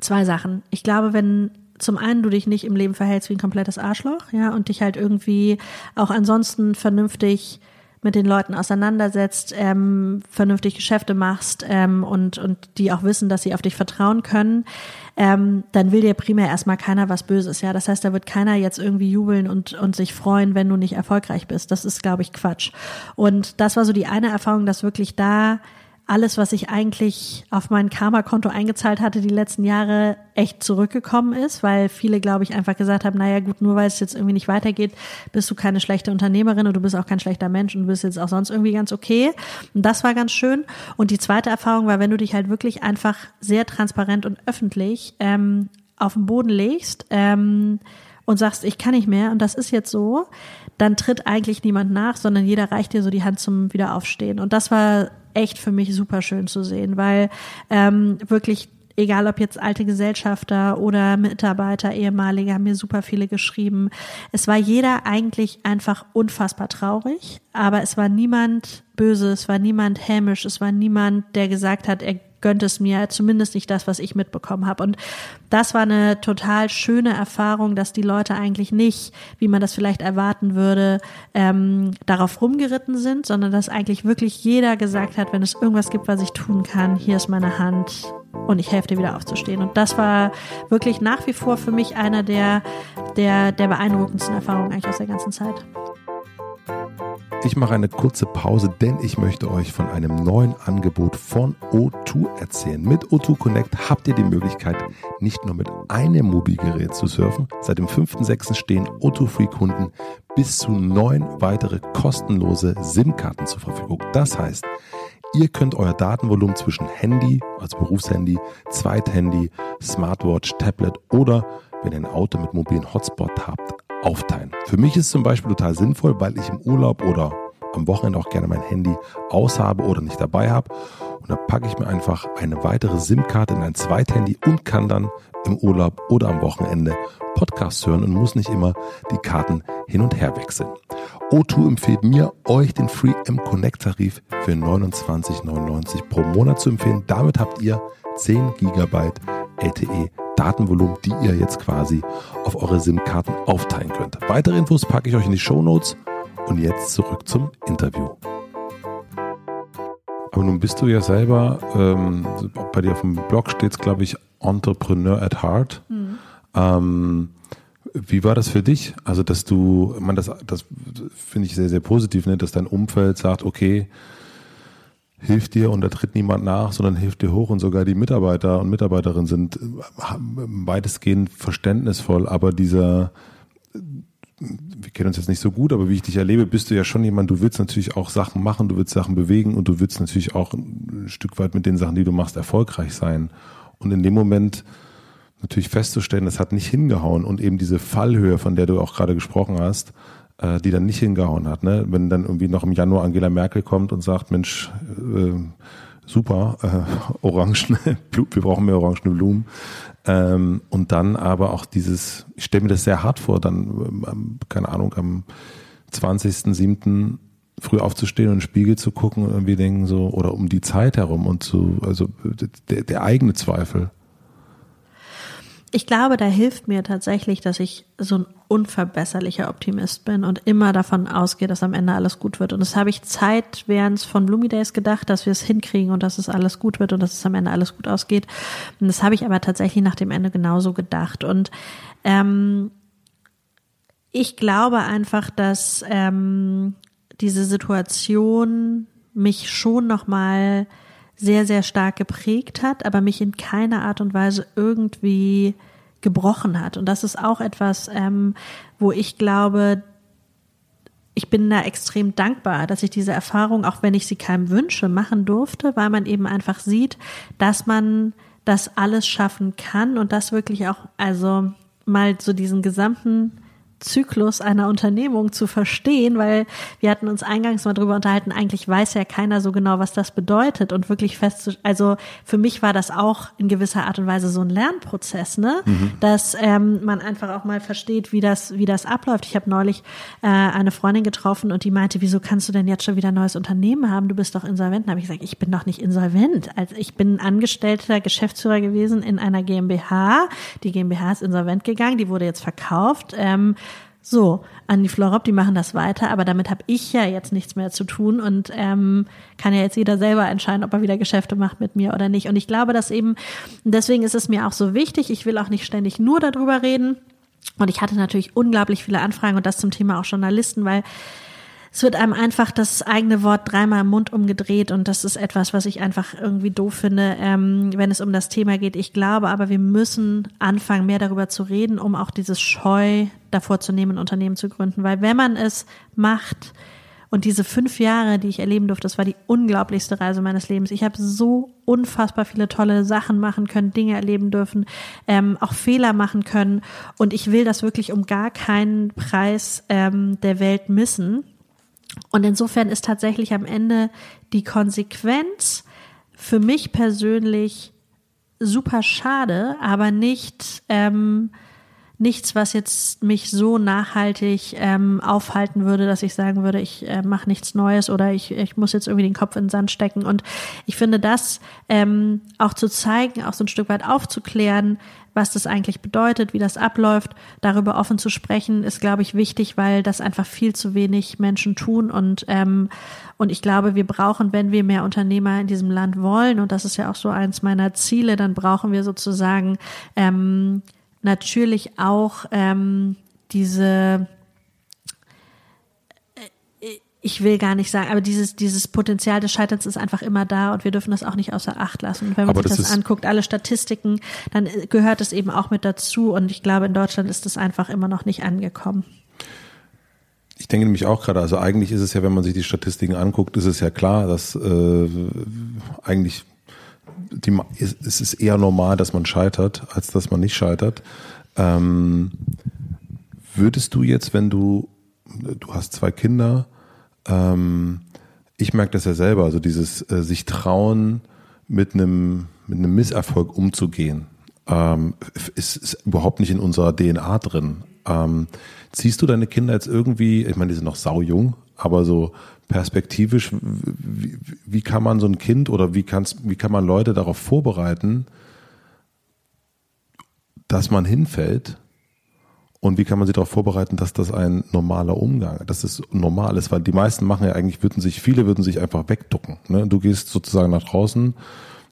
zwei Sachen. Ich glaube, wenn zum einen du dich nicht im Leben verhältst wie ein komplettes Arschloch, ja, und dich halt irgendwie auch ansonsten vernünftig mit den Leuten auseinandersetzt, ähm, vernünftig Geschäfte machst ähm, und, und die auch wissen, dass sie auf dich vertrauen können, ähm, dann will dir primär erstmal keiner was Böses. Ja, das heißt, da wird keiner jetzt irgendwie jubeln und, und sich freuen, wenn du nicht erfolgreich bist. Das ist, glaube ich, Quatsch. Und das war so die eine Erfahrung, dass wirklich da alles, was ich eigentlich auf mein Karma-Konto eingezahlt hatte, die letzten Jahre echt zurückgekommen ist, weil viele, glaube ich, einfach gesagt haben, naja gut, nur weil es jetzt irgendwie nicht weitergeht, bist du keine schlechte Unternehmerin und du bist auch kein schlechter Mensch und du bist jetzt auch sonst irgendwie ganz okay. Und das war ganz schön. Und die zweite Erfahrung war, wenn du dich halt wirklich einfach sehr transparent und öffentlich ähm, auf den Boden legst, ähm, und sagst, ich kann nicht mehr und das ist jetzt so, dann tritt eigentlich niemand nach, sondern jeder reicht dir so die Hand zum Wiederaufstehen. Und das war echt für mich super schön zu sehen, weil ähm, wirklich egal ob jetzt alte Gesellschafter oder Mitarbeiter, ehemalige, haben mir super viele geschrieben. Es war jeder eigentlich einfach unfassbar traurig, aber es war niemand böse, es war niemand hämisch, es war niemand, der gesagt hat, er gönnt es mir, zumindest nicht das, was ich mitbekommen habe. Und das war eine total schöne Erfahrung, dass die Leute eigentlich nicht, wie man das vielleicht erwarten würde, ähm, darauf rumgeritten sind, sondern dass eigentlich wirklich jeder gesagt hat, wenn es irgendwas gibt, was ich tun kann, hier ist meine Hand und ich helfe dir wieder aufzustehen. Und das war wirklich nach wie vor für mich einer der, der, der beeindruckendsten Erfahrungen eigentlich aus der ganzen Zeit. Ich mache eine kurze Pause, denn ich möchte euch von einem neuen Angebot von O2 erzählen. Mit O2 Connect habt ihr die Möglichkeit, nicht nur mit einem Mobilgerät zu surfen. Seit dem 5.6. stehen O2 Free Kunden bis zu neun weitere kostenlose SIM-Karten zur Verfügung. Das heißt, Ihr könnt euer Datenvolumen zwischen Handy, also Berufshandy, Zweithandy, Smartwatch, Tablet oder wenn ihr ein Auto mit mobilen Hotspot habt, aufteilen. Für mich ist zum Beispiel total sinnvoll, weil ich im Urlaub oder am Wochenende auch gerne mein Handy aushabe oder nicht dabei habe. Und da packe ich mir einfach eine weitere SIM-Karte in ein Zweithandy und kann dann im Urlaub oder am Wochenende Podcasts hören und muss nicht immer die Karten hin und her wechseln. O2 empfiehlt mir, euch den Free M Connect Tarif für 29,99 pro Monat zu empfehlen. Damit habt ihr 10 GB LTE Datenvolumen, die ihr jetzt quasi auf eure SIM-Karten aufteilen könnt. Weitere Infos packe ich euch in die Show Notes und jetzt zurück zum Interview. Aber nun bist du ja selber, ähm, bei dir auf dem Blog steht es, glaube ich, Entrepreneur at Heart. Mhm. Ähm, wie war das für dich? Also, dass du, man, das, das finde ich sehr, sehr positiv, ne, dass dein Umfeld sagt, okay, hilft dir und da tritt niemand nach, sondern hilft dir hoch. Und sogar die Mitarbeiter und Mitarbeiterinnen sind weitestgehend verständnisvoll, aber dieser wir kennen uns jetzt nicht so gut, aber wie ich dich erlebe, bist du ja schon jemand, du willst natürlich auch Sachen machen, du willst Sachen bewegen und du willst natürlich auch ein Stück weit mit den Sachen, die du machst, erfolgreich sein. Und in dem Moment natürlich festzustellen, das hat nicht hingehauen. Und eben diese Fallhöhe, von der du auch gerade gesprochen hast, äh, die dann nicht hingehauen hat. Ne? Wenn dann irgendwie noch im Januar Angela Merkel kommt und sagt, Mensch, äh, super, äh, Orangen, wir brauchen mehr orangene Blumen. Ähm, und dann aber auch dieses, ich stelle mir das sehr hart vor, dann, ähm, keine Ahnung, am 20.07. früh aufzustehen und in den Spiegel zu gucken und irgendwie denken so, oder um die Zeit herum und zu, also der, der eigene Zweifel ich glaube, da hilft mir tatsächlich, dass ich so ein unverbesserlicher Optimist bin und immer davon ausgehe, dass am Ende alles gut wird. Und das habe ich Zeit während von Bloomy Days gedacht, dass wir es hinkriegen und dass es alles gut wird und dass es am Ende alles gut ausgeht. Und das habe ich aber tatsächlich nach dem Ende genauso gedacht. Und ähm, ich glaube einfach, dass ähm, diese Situation mich schon nochmal mal sehr, sehr stark geprägt hat, aber mich in keiner Art und Weise irgendwie gebrochen hat. Und das ist auch etwas, ähm, wo ich glaube, ich bin da extrem dankbar, dass ich diese Erfahrung, auch wenn ich sie keinem wünsche, machen durfte, weil man eben einfach sieht, dass man das alles schaffen kann und das wirklich auch, also mal so diesen gesamten Zyklus einer Unternehmung zu verstehen, weil wir hatten uns eingangs mal drüber unterhalten, eigentlich weiß ja keiner so genau, was das bedeutet und wirklich fest, also für mich war das auch in gewisser Art und Weise so ein Lernprozess, ne, mhm. dass ähm, man einfach auch mal versteht, wie das, wie das abläuft. Ich habe neulich äh, eine Freundin getroffen und die meinte, wieso kannst du denn jetzt schon wieder ein neues Unternehmen haben? Du bist doch insolvent. Da habe ich gesagt, ich bin doch nicht insolvent. Also ich bin Angestellter Geschäftsführer gewesen in einer GmbH. Die GmbH ist insolvent gegangen, die wurde jetzt verkauft. Ähm, so, an die Florop, die machen das weiter, aber damit habe ich ja jetzt nichts mehr zu tun und ähm, kann ja jetzt jeder selber entscheiden, ob er wieder Geschäfte macht mit mir oder nicht. Und ich glaube, dass eben, deswegen ist es mir auch so wichtig, ich will auch nicht ständig nur darüber reden. Und ich hatte natürlich unglaublich viele Anfragen und das zum Thema auch Journalisten, weil es wird einem einfach das eigene Wort dreimal im Mund umgedreht und das ist etwas, was ich einfach irgendwie doof finde, ähm, wenn es um das Thema geht. Ich glaube aber, wir müssen anfangen, mehr darüber zu reden, um auch dieses Scheu davor zu nehmen, Unternehmen zu gründen. Weil wenn man es macht, und diese fünf Jahre, die ich erleben durfte, das war die unglaublichste Reise meines Lebens. Ich habe so unfassbar viele tolle Sachen machen können, Dinge erleben dürfen, ähm, auch Fehler machen können. Und ich will das wirklich um gar keinen Preis ähm, der Welt missen. Und insofern ist tatsächlich am Ende die Konsequenz für mich persönlich super schade, aber nicht ähm, nichts, was jetzt mich so nachhaltig ähm, aufhalten würde, dass ich sagen würde, ich äh, mache nichts Neues oder ich, ich muss jetzt irgendwie den Kopf in den Sand stecken. Und ich finde das ähm, auch zu zeigen, auch so ein Stück weit aufzuklären, was das eigentlich bedeutet, wie das abläuft, darüber offen zu sprechen, ist, glaube ich, wichtig, weil das einfach viel zu wenig Menschen tun. Und ähm, und ich glaube, wir brauchen, wenn wir mehr Unternehmer in diesem Land wollen, und das ist ja auch so eins meiner Ziele, dann brauchen wir sozusagen ähm, natürlich auch ähm, diese ich will gar nicht sagen, aber dieses, dieses Potenzial des Scheiterns ist einfach immer da und wir dürfen das auch nicht außer Acht lassen. Und wenn man aber sich das, das anguckt, alle Statistiken, dann gehört es eben auch mit dazu und ich glaube, in Deutschland ist es einfach immer noch nicht angekommen. Ich denke nämlich auch gerade, also eigentlich ist es ja, wenn man sich die Statistiken anguckt, ist es ja klar, dass äh, eigentlich die, es ist eher normal, dass man scheitert, als dass man nicht scheitert. Ähm, würdest du jetzt, wenn du, du hast zwei Kinder, ähm, ich merke das ja selber, also dieses äh, sich trauen, mit einem mit einem Misserfolg umzugehen, ähm, ist, ist überhaupt nicht in unserer DNA drin. Ähm, ziehst du deine Kinder jetzt irgendwie, ich meine, die sind noch saujung, aber so perspektivisch, wie, wie kann man so ein Kind oder wie, kannst, wie kann man Leute darauf vorbereiten, dass man hinfällt und wie kann man sie darauf vorbereiten, dass das ein normaler Umgang, dass es normal ist, weil die meisten machen ja eigentlich, würden sich, viele würden sich einfach wegducken. Ne? Du gehst sozusagen nach draußen,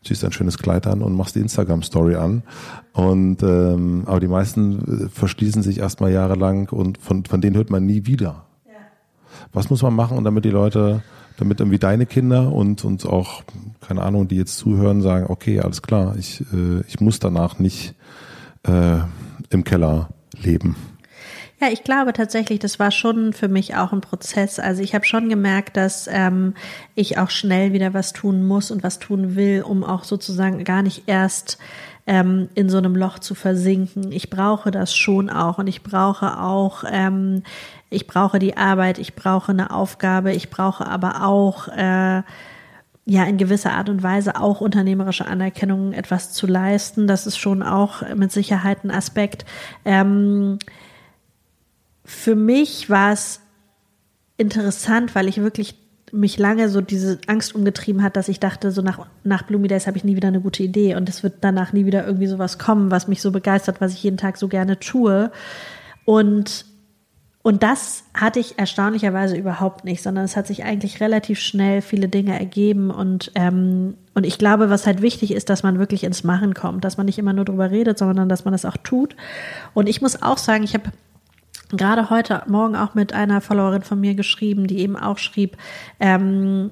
ziehst ein schönes Kleid an und machst die Instagram-Story an. Und ähm, aber die meisten äh, verschließen sich erstmal jahrelang und von, von denen hört man nie wieder. Was muss man machen, damit die Leute, damit irgendwie deine Kinder und, und auch, keine Ahnung, die jetzt zuhören, sagen, okay, alles klar, ich, äh, ich muss danach nicht äh, im Keller leben? Ja, ich glaube tatsächlich, das war schon für mich auch ein Prozess. Also ich habe schon gemerkt, dass ähm, ich auch schnell wieder was tun muss und was tun will, um auch sozusagen gar nicht erst ähm, in so einem Loch zu versinken. Ich brauche das schon auch und ich brauche auch, ähm, ich brauche die Arbeit, ich brauche eine Aufgabe, ich brauche aber auch äh, ja in gewisser Art und Weise auch unternehmerische Anerkennung etwas zu leisten. Das ist schon auch mit Sicherheit ein Aspekt. Ähm, für mich war es interessant, weil ich wirklich mich lange so diese Angst umgetrieben hat, dass ich dachte, so nach, nach Bloomy Days habe ich nie wieder eine gute Idee und es wird danach nie wieder irgendwie sowas kommen, was mich so begeistert, was ich jeden Tag so gerne tue. Und, und das hatte ich erstaunlicherweise überhaupt nicht, sondern es hat sich eigentlich relativ schnell viele Dinge ergeben und, ähm, und ich glaube, was halt wichtig ist, dass man wirklich ins Machen kommt, dass man nicht immer nur drüber redet, sondern dass man das auch tut. Und ich muss auch sagen, ich habe gerade heute Morgen auch mit einer Followerin von mir geschrieben, die eben auch schrieb, ähm,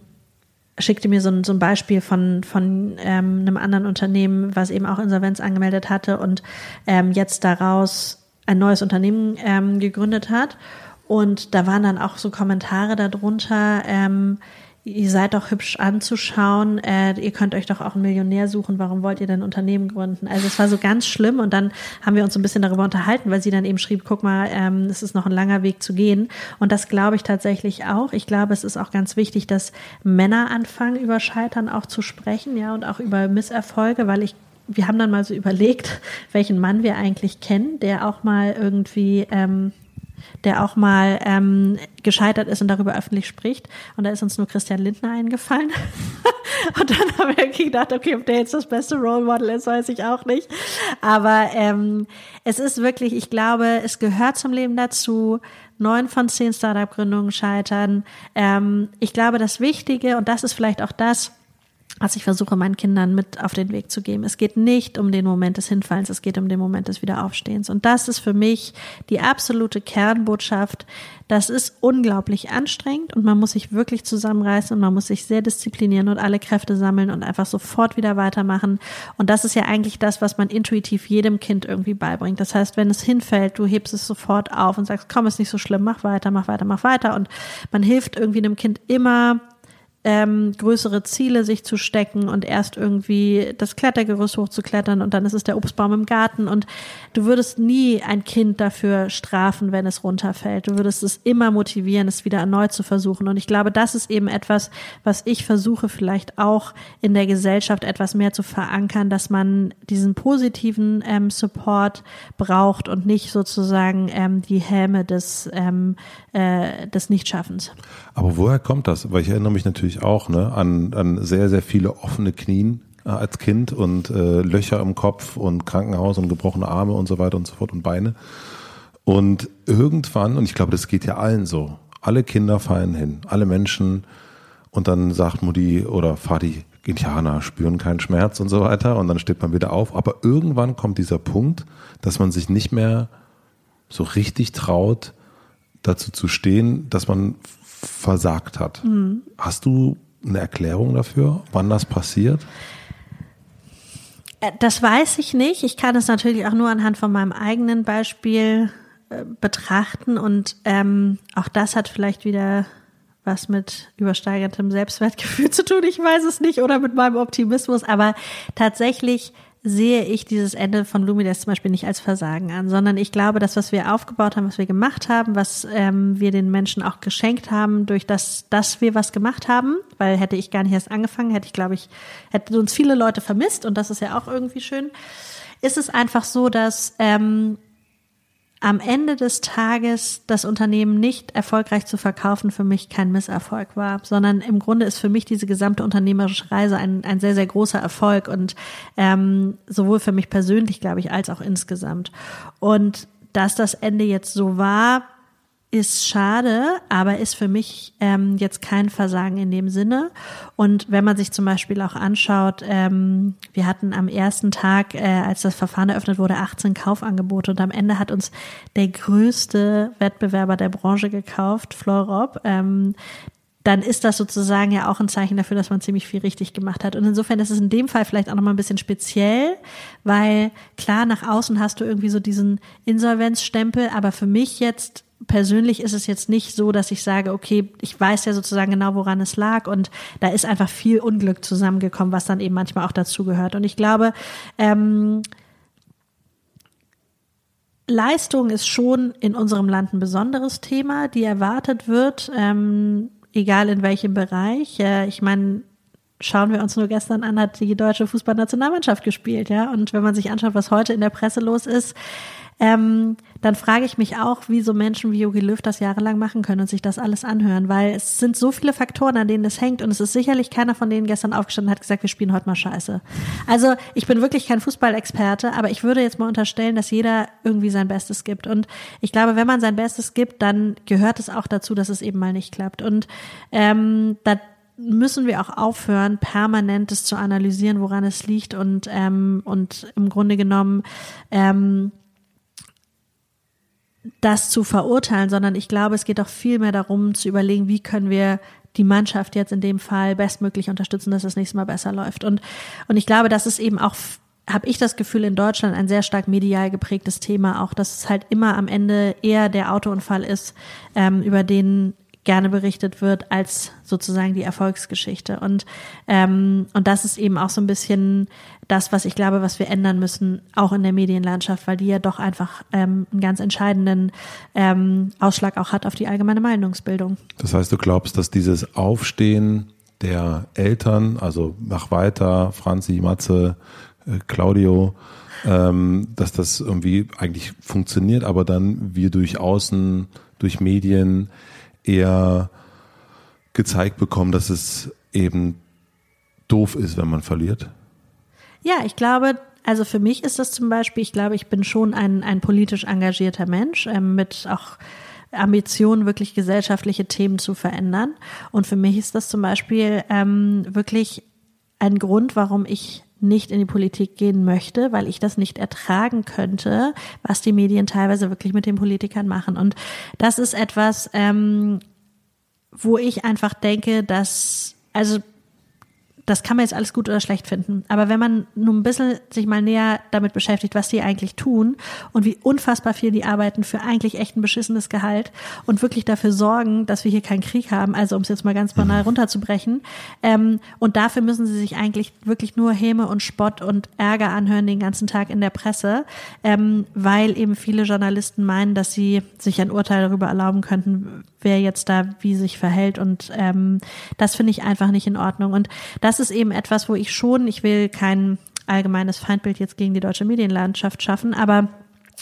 schickte mir so ein, so ein Beispiel von, von ähm, einem anderen Unternehmen, was eben auch Insolvenz angemeldet hatte und ähm, jetzt daraus ein neues Unternehmen ähm, gegründet hat. Und da waren dann auch so Kommentare darunter, ähm, ihr seid doch hübsch anzuschauen, äh, ihr könnt euch doch auch einen Millionär suchen, warum wollt ihr denn Unternehmen gründen? Also es war so ganz schlimm und dann haben wir uns ein bisschen darüber unterhalten, weil sie dann eben schrieb, guck mal, ähm, es ist noch ein langer Weg zu gehen und das glaube ich tatsächlich auch. Ich glaube, es ist auch ganz wichtig, dass Männer anfangen, über Scheitern auch zu sprechen, ja, und auch über Misserfolge, weil ich wir haben dann mal so überlegt, welchen Mann wir eigentlich kennen, der auch mal irgendwie ähm, der auch mal ähm, gescheitert ist und darüber öffentlich spricht. Und da ist uns nur Christian Lindner eingefallen. und dann haben wir gedacht, okay, ob der jetzt das beste Role Model ist, weiß ich auch nicht. Aber ähm, es ist wirklich, ich glaube, es gehört zum Leben dazu. Neun von zehn Startup-Gründungen scheitern. Ähm, ich glaube, das Wichtige, und das ist vielleicht auch das, was ich versuche, meinen Kindern mit auf den Weg zu geben. Es geht nicht um den Moment des Hinfallens, es geht um den Moment des Wiederaufstehens. Und das ist für mich die absolute Kernbotschaft. Das ist unglaublich anstrengend und man muss sich wirklich zusammenreißen und man muss sich sehr disziplinieren und alle Kräfte sammeln und einfach sofort wieder weitermachen. Und das ist ja eigentlich das, was man intuitiv jedem Kind irgendwie beibringt. Das heißt, wenn es hinfällt, du hebst es sofort auf und sagst, komm, ist nicht so schlimm, mach weiter, mach weiter, mach weiter. Und man hilft irgendwie einem Kind immer ähm, größere Ziele sich zu stecken und erst irgendwie das Klettergerüst hochzuklettern und dann ist es der Obstbaum im Garten und du würdest nie ein Kind dafür strafen, wenn es runterfällt. Du würdest es immer motivieren, es wieder erneut zu versuchen. Und ich glaube, das ist eben etwas, was ich versuche vielleicht auch in der Gesellschaft etwas mehr zu verankern, dass man diesen positiven ähm, Support braucht und nicht sozusagen ähm, die Helme des, ähm, äh, des Nichtschaffens. Aber woher kommt das? Weil ich erinnere mich natürlich natürlich auch, ne, an, an sehr, sehr viele offene Knien äh, als Kind und äh, Löcher im Kopf und Krankenhaus und gebrochene Arme und so weiter und so fort und Beine. Und irgendwann, und ich glaube, das geht ja allen so, alle Kinder fallen hin, alle Menschen und dann sagt Mutti oder Vati, Indianer spüren keinen Schmerz und so weiter und dann steht man wieder auf. Aber irgendwann kommt dieser Punkt, dass man sich nicht mehr so richtig traut, dazu zu stehen, dass man versagt hat. Mhm. Hast du eine Erklärung dafür, wann das passiert? Äh, das weiß ich nicht. Ich kann es natürlich auch nur anhand von meinem eigenen Beispiel äh, betrachten und ähm, auch das hat vielleicht wieder was mit übersteigertem Selbstwertgefühl zu tun. Ich weiß es nicht oder mit meinem Optimismus, aber tatsächlich sehe ich dieses Ende von Lumides zum Beispiel nicht als Versagen an, sondern ich glaube, das, was wir aufgebaut haben, was wir gemacht haben, was ähm, wir den Menschen auch geschenkt haben, durch das, dass wir was gemacht haben, weil hätte ich gar nicht erst angefangen, hätte ich, glaube ich, hätten uns viele Leute vermisst und das ist ja auch irgendwie schön, ist es einfach so, dass ähm, am Ende des Tages das Unternehmen nicht erfolgreich zu verkaufen für mich kein Misserfolg war, sondern im Grunde ist für mich diese gesamte unternehmerische Reise ein, ein sehr, sehr großer Erfolg und ähm, sowohl für mich persönlich, glaube ich, als auch insgesamt. Und dass das Ende jetzt so war, ist schade, aber ist für mich ähm, jetzt kein Versagen in dem Sinne. Und wenn man sich zum Beispiel auch anschaut, ähm, wir hatten am ersten Tag, äh, als das Verfahren eröffnet wurde, 18 Kaufangebote und am Ende hat uns der größte Wettbewerber der Branche gekauft, Florop. Ähm, dann ist das sozusagen ja auch ein Zeichen dafür, dass man ziemlich viel richtig gemacht hat. Und insofern ist es in dem Fall vielleicht auch nochmal ein bisschen speziell, weil klar, nach außen hast du irgendwie so diesen Insolvenzstempel, aber für mich jetzt persönlich ist es jetzt nicht so, dass ich sage, okay, ich weiß ja sozusagen genau, woran es lag und da ist einfach viel Unglück zusammengekommen, was dann eben manchmal auch dazu gehört. Und ich glaube, ähm, Leistung ist schon in unserem Land ein besonderes Thema, die erwartet wird, ähm, egal in welchem Bereich. Äh, ich meine, schauen wir uns nur gestern an, hat die deutsche Fußballnationalmannschaft gespielt, ja. Und wenn man sich anschaut, was heute in der Presse los ist, ähm, dann frage ich mich auch, wie so Menschen wie Jogi Löw das jahrelang machen können und sich das alles anhören, weil es sind so viele Faktoren, an denen es hängt und es ist sicherlich keiner von denen gestern aufgestanden hat gesagt, wir spielen heute mal Scheiße. Also ich bin wirklich kein Fußballexperte, aber ich würde jetzt mal unterstellen, dass jeder irgendwie sein Bestes gibt und ich glaube, wenn man sein Bestes gibt, dann gehört es auch dazu, dass es eben mal nicht klappt und ähm, da müssen wir auch aufhören, permanentes zu analysieren, woran es liegt und ähm, und im Grunde genommen ähm, das zu verurteilen, sondern ich glaube, es geht auch viel mehr darum zu überlegen, wie können wir die Mannschaft jetzt in dem Fall bestmöglich unterstützen, dass das nächste Mal besser läuft. Und, und ich glaube, das ist eben auch habe ich das Gefühl in Deutschland ein sehr stark medial geprägtes Thema auch, dass es halt immer am Ende eher der Autounfall ist, ähm, über den gerne berichtet wird als sozusagen die Erfolgsgeschichte. Und, ähm, und das ist eben auch so ein bisschen das, was ich glaube, was wir ändern müssen, auch in der Medienlandschaft, weil die ja doch einfach ähm, einen ganz entscheidenden ähm, Ausschlag auch hat auf die allgemeine Meinungsbildung. Das heißt, du glaubst, dass dieses Aufstehen der Eltern, also mach weiter, Franzi, Matze, äh, Claudio, ähm, dass das irgendwie eigentlich funktioniert, aber dann wir durch Außen, durch Medien eher gezeigt bekommen, dass es eben doof ist, wenn man verliert? Ja, ich glaube, also für mich ist das zum Beispiel, ich glaube, ich bin schon ein, ein politisch engagierter Mensch ähm, mit auch Ambitionen, wirklich gesellschaftliche Themen zu verändern. Und für mich ist das zum Beispiel ähm, wirklich ein Grund, warum ich nicht in die Politik gehen möchte, weil ich das nicht ertragen könnte, was die Medien teilweise wirklich mit den Politikern machen. Und das ist etwas, ähm, wo ich einfach denke, dass, also das kann man jetzt alles gut oder schlecht finden. Aber wenn man nur ein bisschen sich mal näher damit beschäftigt, was die eigentlich tun und wie unfassbar viel die arbeiten für eigentlich echt ein beschissenes Gehalt und wirklich dafür sorgen, dass wir hier keinen Krieg haben, also um es jetzt mal ganz banal mhm. runterzubrechen. Ähm, und dafür müssen sie sich eigentlich wirklich nur Häme und Spott und Ärger anhören den ganzen Tag in der Presse, ähm, weil eben viele Journalisten meinen, dass sie sich ein Urteil darüber erlauben könnten, wer jetzt da wie sich verhält. Und ähm, das finde ich einfach nicht in Ordnung. Und das ist eben etwas, wo ich schon, ich will kein allgemeines Feindbild jetzt gegen die deutsche Medienlandschaft schaffen, aber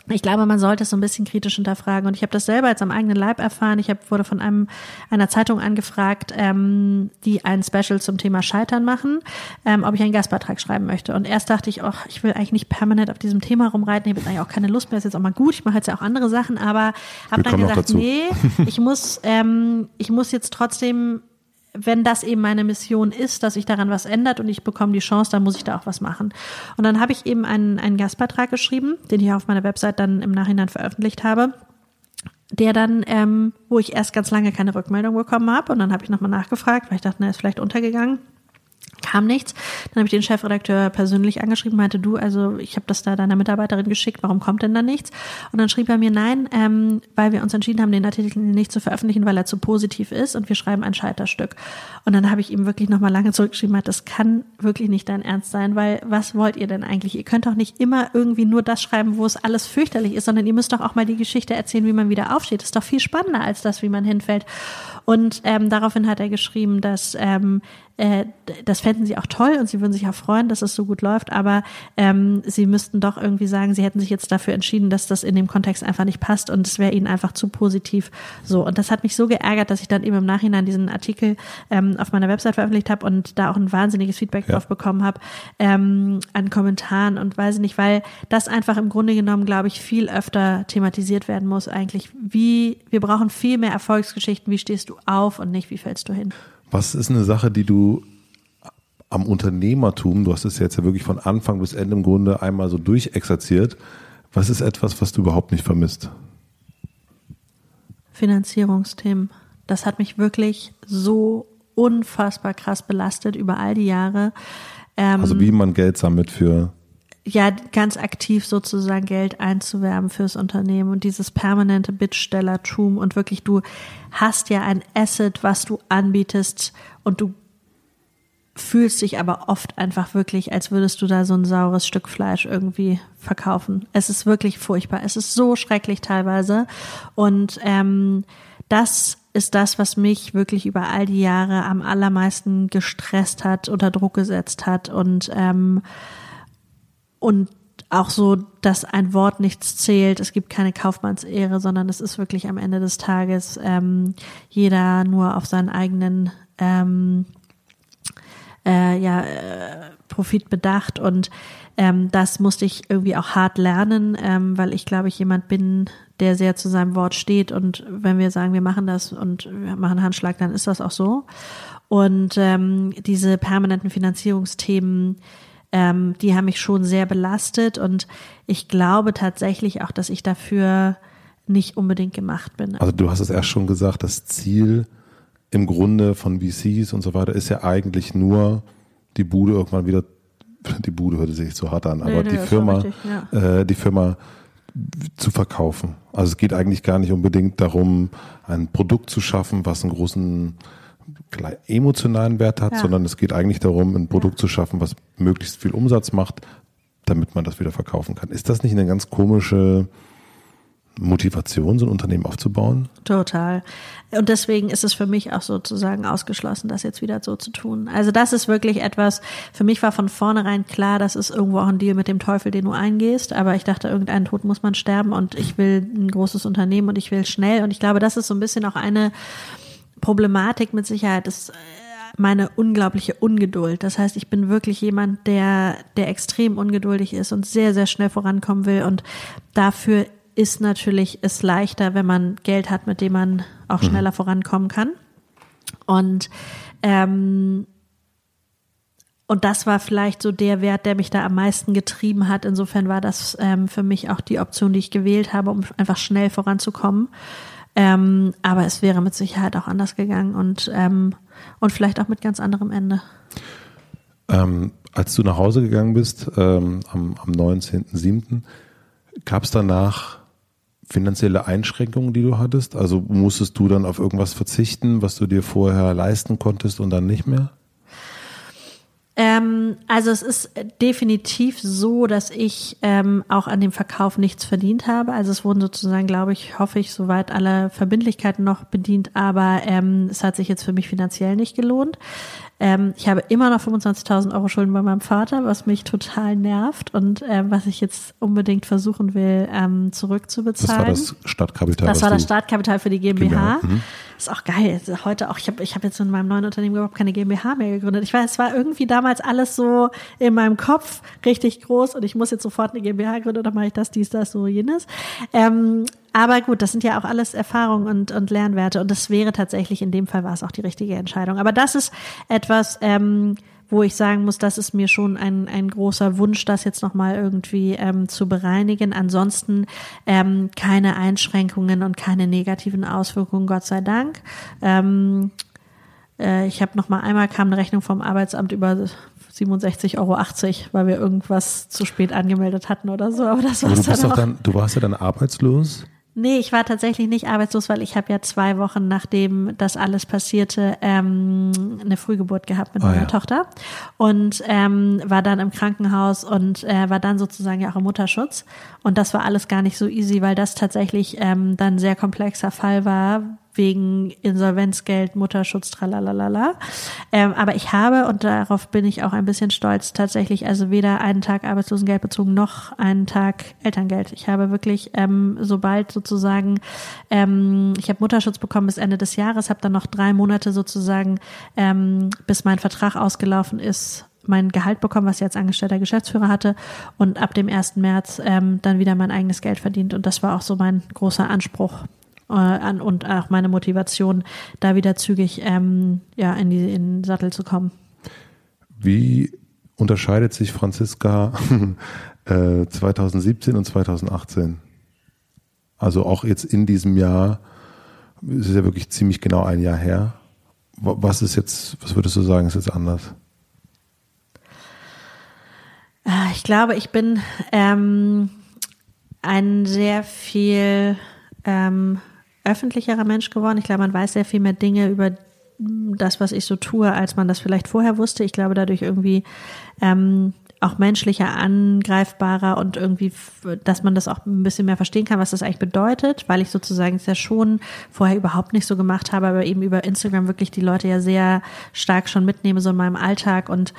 ich glaube, man sollte es so ein bisschen kritisch hinterfragen. Und ich habe das selber jetzt am eigenen Leib erfahren. Ich hab, wurde von einem einer Zeitung angefragt, ähm, die ein Special zum Thema Scheitern machen, ähm, ob ich einen Gastbeitrag schreiben möchte. Und erst dachte ich, ach, ich will eigentlich nicht permanent auf diesem Thema rumreiten. Ich habe eigentlich auch keine Lust mehr. Ist jetzt auch mal gut. Ich mache jetzt ja auch andere Sachen. Aber habe dann gesagt, nee, ich muss, ähm, ich muss jetzt trotzdem wenn das eben meine Mission ist, dass sich daran was ändert und ich bekomme die Chance, dann muss ich da auch was machen. Und dann habe ich eben einen, einen Gastbeitrag geschrieben, den ich auf meiner Website dann im Nachhinein veröffentlicht habe der dann, ähm, wo ich erst ganz lange keine Rückmeldung bekommen habe und dann habe ich nochmal nachgefragt, weil ich dachte, na, ist vielleicht untergegangen kam nichts. Dann habe ich den Chefredakteur persönlich angeschrieben, meinte du, also ich habe das da deiner Mitarbeiterin geschickt, warum kommt denn da nichts? Und dann schrieb er mir, nein, ähm, weil wir uns entschieden haben, den Artikel nicht zu veröffentlichen, weil er zu positiv ist und wir schreiben ein Scheiterstück. Und dann habe ich ihm wirklich nochmal lange zurückgeschrieben, das kann wirklich nicht dein Ernst sein, weil was wollt ihr denn eigentlich? Ihr könnt doch nicht immer irgendwie nur das schreiben, wo es alles fürchterlich ist, sondern ihr müsst doch auch mal die Geschichte erzählen, wie man wieder aufsteht. Das ist doch viel spannender als das, wie man hinfällt. Und ähm, daraufhin hat er geschrieben, dass ähm, äh, das fänden sie auch toll und sie würden sich auch freuen, dass es so gut läuft, aber ähm, sie müssten doch irgendwie sagen, sie hätten sich jetzt dafür entschieden, dass das in dem Kontext einfach nicht passt und es wäre ihnen einfach zu positiv so. Und das hat mich so geärgert, dass ich dann eben im Nachhinein diesen Artikel ähm, auf meiner Website veröffentlicht habe und da auch ein wahnsinniges Feedback ja. drauf bekommen habe ähm, an Kommentaren und weiß ich nicht, weil das einfach im Grunde genommen, glaube ich, viel öfter thematisiert werden muss eigentlich. Wie, wir brauchen viel mehr Erfolgsgeschichten. Wie stehst du auf und nicht, wie fällst du hin? Was ist eine Sache, die du am Unternehmertum, du hast es jetzt ja wirklich von Anfang bis Ende im Grunde einmal so durchexerziert, was ist etwas, was du überhaupt nicht vermisst? Finanzierungsthemen. Das hat mich wirklich so unfassbar krass belastet über all die Jahre. Ähm, also wie man Geld sammelt für ja ganz aktiv sozusagen Geld einzuwerben fürs Unternehmen und dieses permanente Bittstellertum und wirklich du hast ja ein Asset, was du anbietest und du fühlst dich aber oft einfach wirklich, als würdest du da so ein saures Stück Fleisch irgendwie verkaufen. Es ist wirklich furchtbar. Es ist so schrecklich teilweise und ähm, das ist das, was mich wirklich über all die Jahre am allermeisten gestresst hat, unter Druck gesetzt hat und ähm, und auch so, dass ein Wort nichts zählt. Es gibt keine Kaufmannsehre, sondern es ist wirklich am Ende des Tages ähm, jeder nur auf seinen eigenen ähm, äh, ja, äh, Profit bedacht und ähm, das musste ich irgendwie auch hart lernen, ähm, weil ich glaube ich jemand bin, der sehr zu seinem Wort steht und wenn wir sagen, wir machen das und wir machen Handschlag, dann ist das auch so. Und ähm, diese permanenten Finanzierungsthemen, ähm, die haben mich schon sehr belastet und ich glaube tatsächlich auch, dass ich dafür nicht unbedingt gemacht bin. Also du hast es erst schon gesagt, das Ziel im Grunde von VCs und so weiter ist ja eigentlich nur die Bude irgendwann wieder, die Bude hörte sich so hart an, aber nee, nee, die Firma, richtig, ja. äh, die Firma zu verkaufen. Also es geht eigentlich gar nicht unbedingt darum, ein Produkt zu schaffen, was einen großen emotionalen Wert hat, ja. sondern es geht eigentlich darum, ein Produkt ja. zu schaffen, was möglichst viel Umsatz macht, damit man das wieder verkaufen kann. Ist das nicht eine ganz komische Motivation, so ein Unternehmen aufzubauen? Total. Und deswegen ist es für mich auch sozusagen ausgeschlossen, das jetzt wieder so zu tun. Also das ist wirklich etwas, für mich war von vornherein klar, das ist irgendwo auch ein Deal mit dem Teufel, den du eingehst. Aber ich dachte, irgendeinen Tod muss man sterben und ich will ein großes Unternehmen und ich will schnell. Und ich glaube, das ist so ein bisschen auch eine Problematik mit Sicherheit ist äh, meine unglaubliche Ungeduld. Das heißt, ich bin wirklich jemand, der, der extrem ungeduldig ist und sehr, sehr schnell vorankommen will. Und dafür ist natürlich es leichter, wenn man Geld hat, mit dem man auch mhm. schneller vorankommen kann. Und ähm, und das war vielleicht so der Wert, der mich da am meisten getrieben hat. Insofern war das ähm, für mich auch die Option, die ich gewählt habe, um einfach schnell voranzukommen. Ähm, aber es wäre mit Sicherheit auch anders gegangen und, ähm, und vielleicht auch mit ganz anderem Ende. Ähm, als du nach Hause gegangen bist, ähm, am, am 19.07., gab es danach finanzielle Einschränkungen, die du hattest? Also musstest du dann auf irgendwas verzichten, was du dir vorher leisten konntest und dann nicht mehr? Ähm, also es ist definitiv so, dass ich ähm, auch an dem Verkauf nichts verdient habe. Also es wurden sozusagen, glaube ich, hoffe ich, soweit alle Verbindlichkeiten noch bedient, aber ähm, es hat sich jetzt für mich finanziell nicht gelohnt. Ähm, ich habe immer noch 25.000 Euro Schulden bei meinem Vater, was mich total nervt und äh, was ich jetzt unbedingt versuchen will, ähm, zurückzubezahlen. Das war das Startkapital. Das war das Startkapital für die GmbH. GmbH. Mhm. Ist auch geil. Also heute auch, ich habe ich hab jetzt in meinem neuen Unternehmen überhaupt keine GmbH mehr gegründet. Ich weiß, es war irgendwie damals alles so in meinem Kopf richtig groß und ich muss jetzt sofort eine GmbH gründen oder mache ich das, dies, das, so, jenes. Ähm, aber gut, das sind ja auch alles Erfahrungen und, und Lernwerte und das wäre tatsächlich in dem Fall war es auch die richtige Entscheidung. Aber das ist etwas, ähm, wo ich sagen muss, das ist mir schon ein, ein großer Wunsch, das jetzt nochmal irgendwie ähm, zu bereinigen. Ansonsten ähm, keine Einschränkungen und keine negativen Auswirkungen, Gott sei Dank. Ähm, äh, ich habe noch mal einmal kam eine Rechnung vom Arbeitsamt über 67,80 Euro, weil wir irgendwas zu spät angemeldet hatten oder so. Aber das war du, bist dann, dann du warst ja dann arbeitslos? Nee, ich war tatsächlich nicht arbeitslos, weil ich habe ja zwei Wochen, nachdem das alles passierte, ähm, eine Frühgeburt gehabt mit oh, meiner ja. Tochter und ähm, war dann im Krankenhaus und äh, war dann sozusagen ja auch im Mutterschutz. Und das war alles gar nicht so easy, weil das tatsächlich ähm, dann sehr komplexer Fall war, wegen Insolvenzgeld, Mutterschutz, tralalala. Ähm, aber ich habe, und darauf bin ich auch ein bisschen stolz, tatsächlich also weder einen Tag Arbeitslosengeld bezogen noch einen Tag Elterngeld. Ich habe wirklich, ähm, sobald sozusagen, ähm, ich habe Mutterschutz bekommen bis Ende des Jahres, habe dann noch drei Monate sozusagen, ähm, bis mein Vertrag ausgelaufen ist, mein Gehalt bekommen, was ich als angestellter Geschäftsführer hatte und ab dem 1. März ähm, dann wieder mein eigenes Geld verdient. Und das war auch so mein großer Anspruch äh, an und auch meine Motivation, da wieder zügig ähm, ja, in, die, in den Sattel zu kommen. Wie unterscheidet sich Franziska äh, 2017 und 2018? Also auch jetzt in diesem Jahr, es ist ja wirklich ziemlich genau ein Jahr her. Was ist jetzt, was würdest du sagen, ist jetzt anders? Äh, ich glaube, ich bin ähm, ein sehr viel ähm, öffentlicherer Mensch geworden. Ich glaube, man weiß sehr viel mehr Dinge über das, was ich so tue, als man das vielleicht vorher wusste. Ich glaube, dadurch irgendwie ähm, auch menschlicher, angreifbarer und irgendwie, dass man das auch ein bisschen mehr verstehen kann, was das eigentlich bedeutet, weil ich sozusagen es ja schon vorher überhaupt nicht so gemacht habe, aber eben über Instagram wirklich die Leute ja sehr stark schon mitnehme, so in meinem Alltag und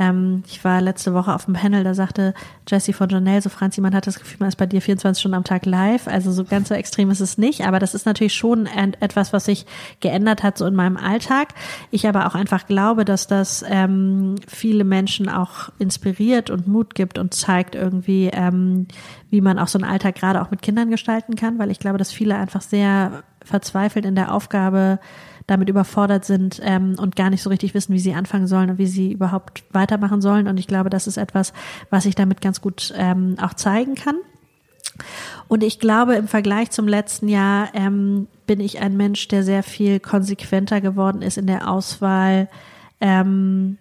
ähm, ich war letzte Woche auf dem Panel, da sagte Jessie von Janelle, so Franzi, man hat das Gefühl, man ist bei dir 24 Stunden am Tag live. Also so ganz so extrem ist es nicht, aber das ist natürlich schon etwas, was sich geändert hat so in meinem Alltag. Ich aber auch einfach glaube, dass das ähm, viele Menschen auch inspiriert und Mut gibt und zeigt irgendwie, ähm, wie man auch so einen Alltag gerade auch mit Kindern gestalten kann, weil ich glaube, dass viele einfach sehr verzweifelt in der Aufgabe damit überfordert sind ähm, und gar nicht so richtig wissen, wie sie anfangen sollen und wie sie überhaupt weitermachen sollen. Und ich glaube, das ist etwas, was ich damit ganz gut ähm, auch zeigen kann. Und ich glaube, im Vergleich zum letzten Jahr ähm, bin ich ein Mensch, der sehr viel konsequenter geworden ist in der Auswahl ähm,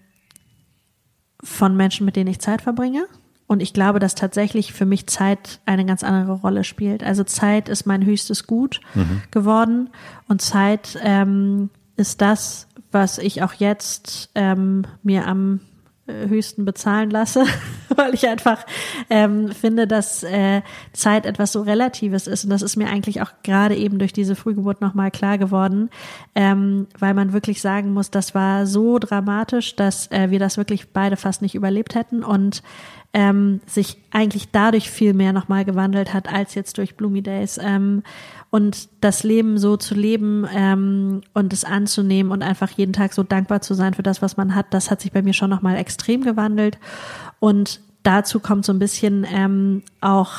von Menschen, mit denen ich Zeit verbringe. Und ich glaube, dass tatsächlich für mich Zeit eine ganz andere Rolle spielt. Also Zeit ist mein höchstes Gut mhm. geworden und Zeit ähm, ist das, was ich auch jetzt ähm, mir am äh, höchsten bezahlen lasse, weil ich einfach ähm, finde, dass äh, Zeit etwas so Relatives ist. Und das ist mir eigentlich auch gerade eben durch diese Frühgeburt nochmal klar geworden, ähm, weil man wirklich sagen muss, das war so dramatisch, dass äh, wir das wirklich beide fast nicht überlebt hätten. Und ähm, sich eigentlich dadurch viel mehr nochmal gewandelt hat als jetzt durch Bloomy Days. Ähm, und das Leben so zu leben ähm, und es anzunehmen und einfach jeden Tag so dankbar zu sein für das, was man hat, das hat sich bei mir schon nochmal extrem gewandelt. Und dazu kommt so ein bisschen ähm, auch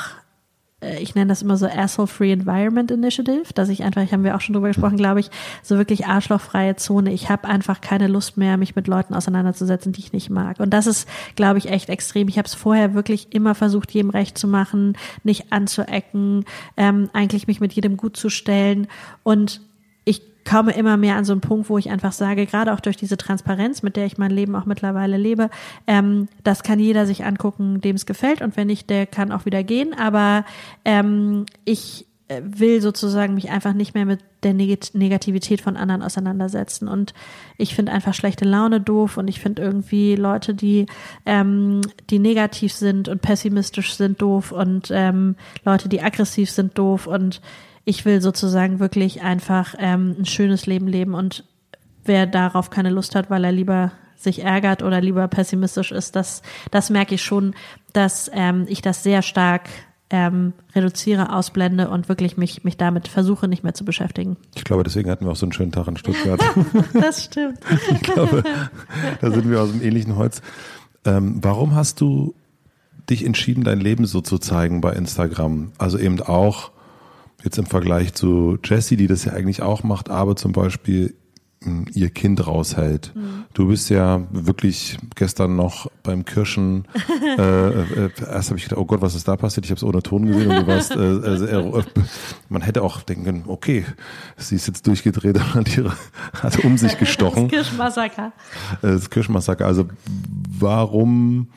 ich nenne das immer so Asshole-Free Environment Initiative, dass ich einfach, haben wir auch schon drüber gesprochen, glaube ich, so wirklich arschlochfreie Zone. Ich habe einfach keine Lust mehr, mich mit Leuten auseinanderzusetzen, die ich nicht mag. Und das ist, glaube ich, echt extrem. Ich habe es vorher wirklich immer versucht, jedem recht zu machen, nicht anzuecken, ähm, eigentlich mich mit jedem gut zu stellen. Und komme immer mehr an so einen Punkt, wo ich einfach sage, gerade auch durch diese Transparenz, mit der ich mein Leben auch mittlerweile lebe, ähm, das kann jeder sich angucken, dem es gefällt und wenn nicht, der kann auch wieder gehen. Aber ähm, ich äh, will sozusagen mich einfach nicht mehr mit der Negativität von anderen auseinandersetzen. Und ich finde einfach schlechte Laune doof und ich finde irgendwie Leute, die, ähm, die negativ sind und pessimistisch sind doof und ähm, Leute, die aggressiv sind doof und ich will sozusagen wirklich einfach ähm, ein schönes Leben leben und wer darauf keine Lust hat, weil er lieber sich ärgert oder lieber pessimistisch ist, das, das merke ich schon, dass ähm, ich das sehr stark ähm, reduziere, ausblende und wirklich mich, mich damit versuche, nicht mehr zu beschäftigen. Ich glaube, deswegen hatten wir auch so einen schönen Tag in Stuttgart. das stimmt. ich glaube, da sind wir aus dem ähnlichen Holz. Ähm, warum hast du dich entschieden, dein Leben so zu zeigen bei Instagram? Also eben auch Jetzt im Vergleich zu Jessie, die das ja eigentlich auch macht, aber zum Beispiel hm, ihr Kind raushält. Mhm. Du bist ja wirklich gestern noch beim Kirschen. äh, äh, erst habe ich gedacht, oh Gott, was ist da passiert? Ich habe es ohne Ton gesehen und du warst. Äh, also, äh, man hätte auch denken können, okay, sie ist jetzt durchgedreht und hat, ihre, hat um sich gestochen. Das Kirschmassaker. Äh, das Kirschmassaker. Also warum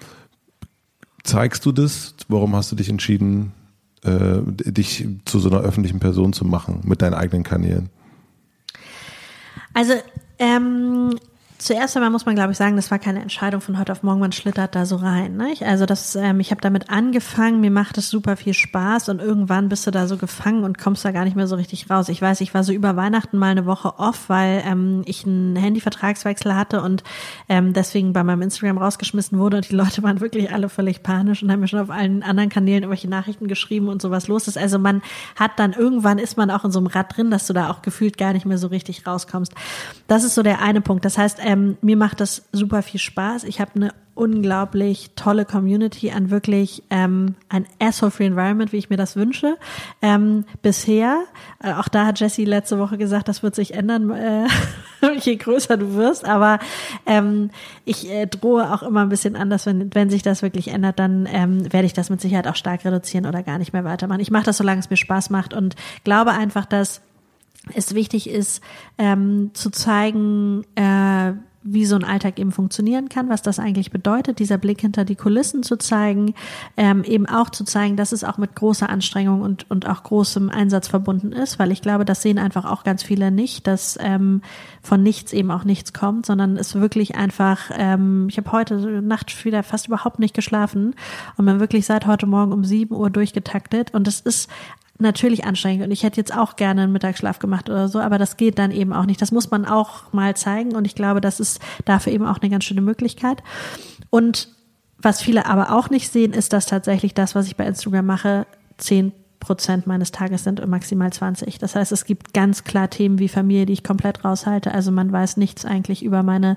zeigst du das? Warum hast du dich entschieden, äh, dich zu so einer öffentlichen Person zu machen mit deinen eigenen Kanälen? Also ähm, Zuerst einmal muss man, glaube ich, sagen, das war keine Entscheidung von heute auf morgen, man schlittert da so rein. Nicht? Also das, ähm, ich habe damit angefangen, mir macht es super viel Spaß und irgendwann bist du da so gefangen und kommst da gar nicht mehr so richtig raus. Ich weiß, ich war so über Weihnachten mal eine Woche off, weil ähm, ich einen Handyvertragswechsel hatte und ähm, deswegen bei meinem Instagram rausgeschmissen wurde und die Leute waren wirklich alle völlig panisch und haben mir schon auf allen anderen Kanälen irgendwelche Nachrichten geschrieben und so was los ist. Also man hat dann irgendwann ist man auch in so einem Rad drin, dass du da auch gefühlt gar nicht mehr so richtig rauskommst. Das ist so der eine Punkt. Das heißt, ähm, mir macht das super viel Spaß. Ich habe eine unglaublich tolle Community an wirklich ähm, ein asshole-free Environment, wie ich mir das wünsche. Ähm, bisher, äh, auch da hat Jessie letzte Woche gesagt, das wird sich ändern, äh, je größer du wirst. Aber ähm, ich äh, drohe auch immer ein bisschen anders, wenn, wenn sich das wirklich ändert, dann ähm, werde ich das mit Sicherheit auch stark reduzieren oder gar nicht mehr weitermachen. Ich mache das, solange es mir Spaß macht und glaube einfach, dass es wichtig ist, ähm, zu zeigen, äh, wie so ein Alltag eben funktionieren kann, was das eigentlich bedeutet, dieser Blick hinter die Kulissen zu zeigen, ähm, eben auch zu zeigen, dass es auch mit großer Anstrengung und, und auch großem Einsatz verbunden ist, weil ich glaube, das sehen einfach auch ganz viele nicht, dass ähm, von nichts eben auch nichts kommt, sondern es wirklich einfach, ähm, ich habe heute Nacht wieder fast überhaupt nicht geschlafen und man wirklich seit heute Morgen um sieben Uhr durchgetaktet und es ist natürlich anstrengend und ich hätte jetzt auch gerne einen Mittagsschlaf gemacht oder so, aber das geht dann eben auch nicht. Das muss man auch mal zeigen und ich glaube, das ist dafür eben auch eine ganz schöne Möglichkeit. Und was viele aber auch nicht sehen, ist, dass tatsächlich das, was ich bei Instagram mache, zehn Prozent meines Tages sind und maximal 20. Das heißt, es gibt ganz klar Themen wie Familie, die ich komplett raushalte. Also man weiß nichts eigentlich über meine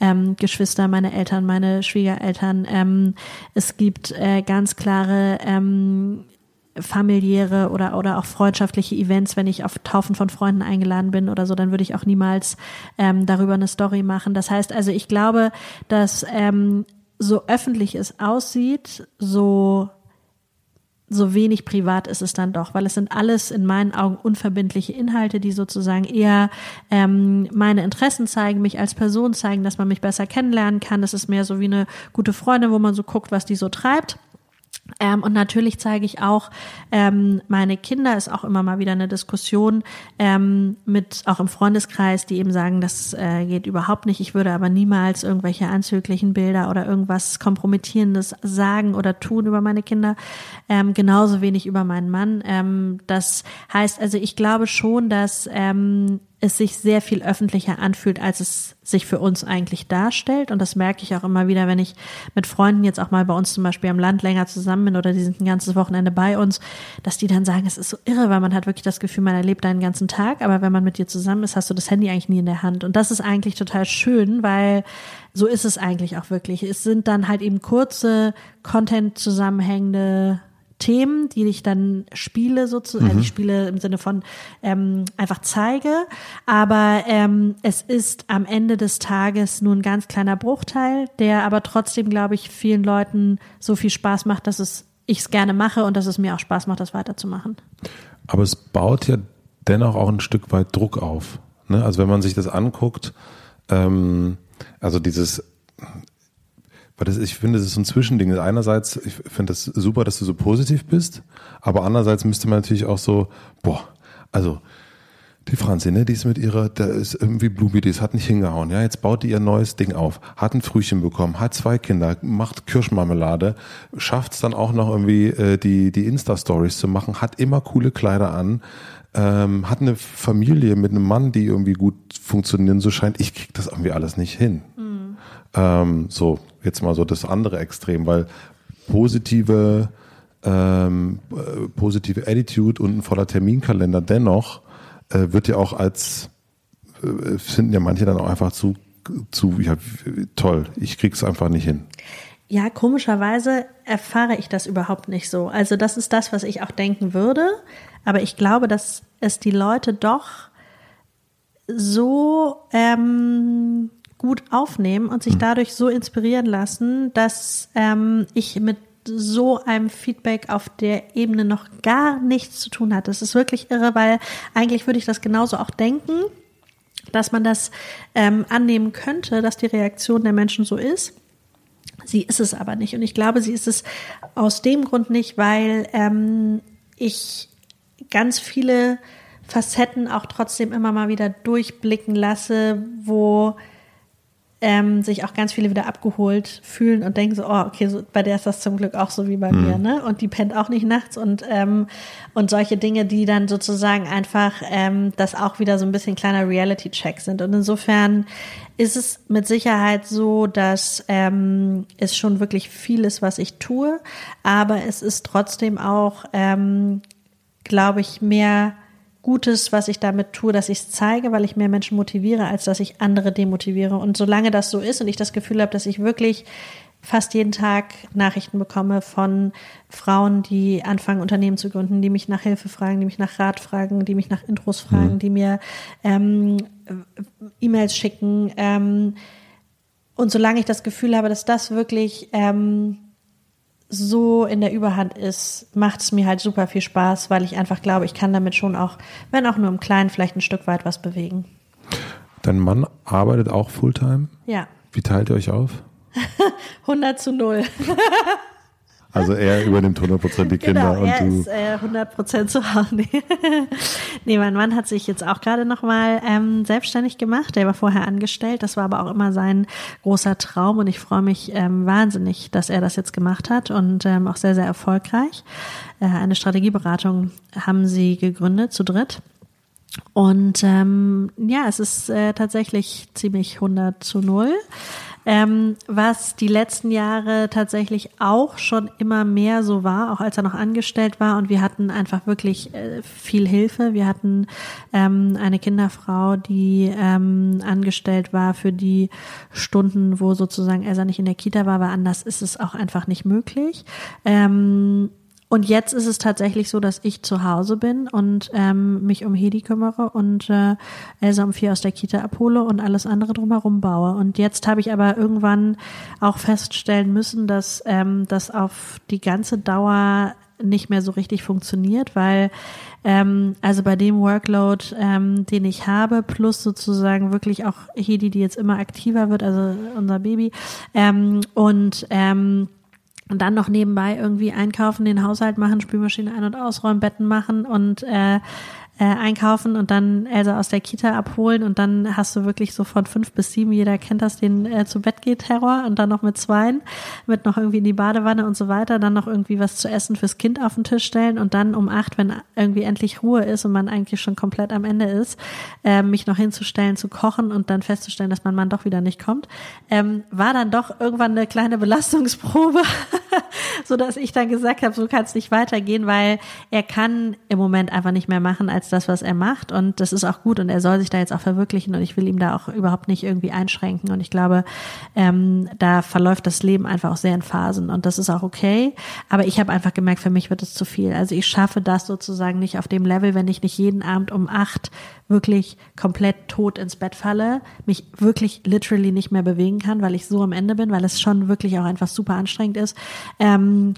ähm, Geschwister, meine Eltern, meine Schwiegereltern. Ähm, es gibt äh, ganz klare ähm, familiäre oder, oder auch freundschaftliche Events, wenn ich auf Taufen von Freunden eingeladen bin oder so, dann würde ich auch niemals ähm, darüber eine Story machen. Das heißt also, ich glaube, dass ähm, so öffentlich es aussieht, so so wenig privat ist es dann doch, weil es sind alles in meinen Augen unverbindliche Inhalte, die sozusagen eher ähm, meine Interessen zeigen, mich als Person zeigen, dass man mich besser kennenlernen kann. Das ist mehr so wie eine gute Freundin, wo man so guckt, was die so treibt. Ähm, und natürlich zeige ich auch ähm, meine Kinder, ist auch immer mal wieder eine Diskussion ähm, mit, auch im Freundeskreis, die eben sagen, das äh, geht überhaupt nicht. Ich würde aber niemals irgendwelche anzüglichen Bilder oder irgendwas Kompromittierendes sagen oder tun über meine Kinder. Ähm, genauso wenig über meinen Mann. Ähm, das heißt also, ich glaube schon, dass ähm, es sich sehr viel öffentlicher anfühlt, als es sich für uns eigentlich darstellt. Und das merke ich auch immer wieder, wenn ich mit Freunden jetzt auch mal bei uns zum Beispiel am Land länger zusammen bin oder die sind ein ganzes Wochenende bei uns, dass die dann sagen, es ist so irre, weil man hat wirklich das Gefühl, man erlebt einen ganzen Tag, aber wenn man mit dir zusammen ist, hast du das Handy eigentlich nie in der Hand. Und das ist eigentlich total schön, weil so ist es eigentlich auch wirklich. Es sind dann halt eben kurze, Content-zusammenhängende Themen, die ich dann spiele, sozusagen, äh, mhm. ich spiele im Sinne von ähm, einfach zeige. Aber ähm, es ist am Ende des Tages nur ein ganz kleiner Bruchteil, der aber trotzdem, glaube ich, vielen Leuten so viel Spaß macht, dass es ich es gerne mache und dass es mir auch Spaß macht, das weiterzumachen. Aber es baut ja dennoch auch ein Stück weit Druck auf. Ne? Also wenn man sich das anguckt, ähm, also dieses weil das, ich finde, das ist so ein Zwischending. Einerseits, ich finde das super, dass du so positiv bist, aber andererseits müsste man natürlich auch so, boah, also die Franzi, ne, die ist mit ihrer, da ist irgendwie Blumi, die hat nicht hingehauen. Ja, jetzt baut die ihr neues Ding auf, hat ein Frühchen bekommen, hat zwei Kinder, macht Kirschmarmelade, schafft es dann auch noch irgendwie äh, die die Insta-Stories zu machen, hat immer coole Kleider an, ähm, hat eine Familie mit einem Mann, die irgendwie gut funktionieren, so scheint. Ich krieg das irgendwie alles nicht hin. Mhm. Ähm, so, jetzt mal so das andere Extrem, weil positive, ähm, äh, positive Attitude und ein voller Terminkalender dennoch äh, wird ja auch als, äh, finden ja manche dann auch einfach zu, zu ja, toll, ich krieg's einfach nicht hin. Ja, komischerweise erfahre ich das überhaupt nicht so. Also das ist das, was ich auch denken würde. Aber ich glaube, dass es die Leute doch so ähm, gut aufnehmen und sich hm. dadurch so inspirieren lassen, dass ähm, ich mit so einem Feedback auf der Ebene noch gar nichts zu tun hat. Das ist wirklich irre, weil eigentlich würde ich das genauso auch denken, dass man das ähm, annehmen könnte, dass die Reaktion der Menschen so ist. Sie ist es aber nicht. Und ich glaube, sie ist es aus dem Grund nicht, weil ähm, ich ganz viele Facetten auch trotzdem immer mal wieder durchblicken lasse, wo ähm, sich auch ganz viele wieder abgeholt fühlen und denken so, oh, okay, so, bei der ist das zum Glück auch so wie bei mhm. mir, ne? Und die pennt auch nicht nachts und ähm, und solche Dinge, die dann sozusagen einfach ähm, das auch wieder so ein bisschen kleiner Reality-Check sind. Und insofern ist es mit Sicherheit so, dass ähm, es schon wirklich viel ist, was ich tue, aber es ist trotzdem auch, ähm, glaube ich, mehr Gutes, was ich damit tue, dass ich es zeige, weil ich mehr Menschen motiviere, als dass ich andere demotiviere. Und solange das so ist und ich das Gefühl habe, dass ich wirklich fast jeden Tag Nachrichten bekomme von Frauen, die anfangen, Unternehmen zu gründen, die mich nach Hilfe fragen, die mich nach Rat fragen, die mich nach Intros fragen, mhm. die mir ähm, E-Mails schicken. Ähm, und solange ich das Gefühl habe, dass das wirklich ähm, so in der Überhand ist, macht es mir halt super viel Spaß, weil ich einfach glaube, ich kann damit schon auch, wenn auch nur im Kleinen, vielleicht ein Stück weit was bewegen. Dein Mann arbeitet auch Fulltime? Ja. Wie teilt ihr euch auf? 100 zu 0. Also er übernimmt 100% die Kinder genau, und er du. Ist, äh, 100% zu Hause. nee, mein Mann hat sich jetzt auch gerade nochmal ähm, selbstständig gemacht. Der war vorher angestellt. Das war aber auch immer sein großer Traum und ich freue mich ähm, wahnsinnig, dass er das jetzt gemacht hat und ähm, auch sehr, sehr erfolgreich. Äh, eine Strategieberatung haben sie gegründet zu dritt. Und ähm, ja, es ist äh, tatsächlich ziemlich 100 zu 0. Ähm, was die letzten Jahre tatsächlich auch schon immer mehr so war, auch als er noch angestellt war. Und wir hatten einfach wirklich äh, viel Hilfe. Wir hatten ähm, eine Kinderfrau, die ähm, angestellt war für die Stunden, wo sozusagen Elsa nicht in der Kita war, weil anders ist es auch einfach nicht möglich. Ähm, und jetzt ist es tatsächlich so, dass ich zu Hause bin und ähm, mich um Hedi kümmere und äh, Elsa um vier aus der Kita abhole und alles andere drumherum baue. Und jetzt habe ich aber irgendwann auch feststellen müssen, dass ähm, das auf die ganze Dauer nicht mehr so richtig funktioniert, weil ähm, also bei dem Workload, ähm, den ich habe, plus sozusagen wirklich auch Hedi, die jetzt immer aktiver wird, also unser Baby ähm, und ähm, und dann noch nebenbei irgendwie einkaufen, den Haushalt machen, Spülmaschine ein- und ausräumen, Betten machen und äh, äh, einkaufen und dann Elsa aus der Kita abholen und dann hast du wirklich so von fünf bis sieben, jeder kennt das, den äh, zu Bett geht Terror und dann noch mit zweien, mit noch irgendwie in die Badewanne und so weiter, dann noch irgendwie was zu essen fürs Kind auf den Tisch stellen und dann um acht, wenn irgendwie endlich Ruhe ist und man eigentlich schon komplett am Ende ist, äh, mich noch hinzustellen, zu kochen und dann festzustellen, dass mein Mann doch wieder nicht kommt, ähm, war dann doch irgendwann eine kleine Belastungsprobe, so dass ich dann gesagt habe, so kann es nicht weitergehen, weil er kann im Moment einfach nicht mehr machen, als das, was er macht. Und das ist auch gut und er soll sich da jetzt auch verwirklichen und ich will ihm da auch überhaupt nicht irgendwie einschränken. Und ich glaube, ähm, da verläuft das Leben einfach auch sehr in Phasen und das ist auch okay. Aber ich habe einfach gemerkt, für mich wird es zu viel. Also ich schaffe das sozusagen nicht auf dem Level, wenn ich nicht jeden Abend um acht wirklich komplett tot ins Bett falle, mich wirklich literally nicht mehr bewegen kann, weil ich so am Ende bin, weil es schon wirklich auch einfach super anstrengend ist. Ähm,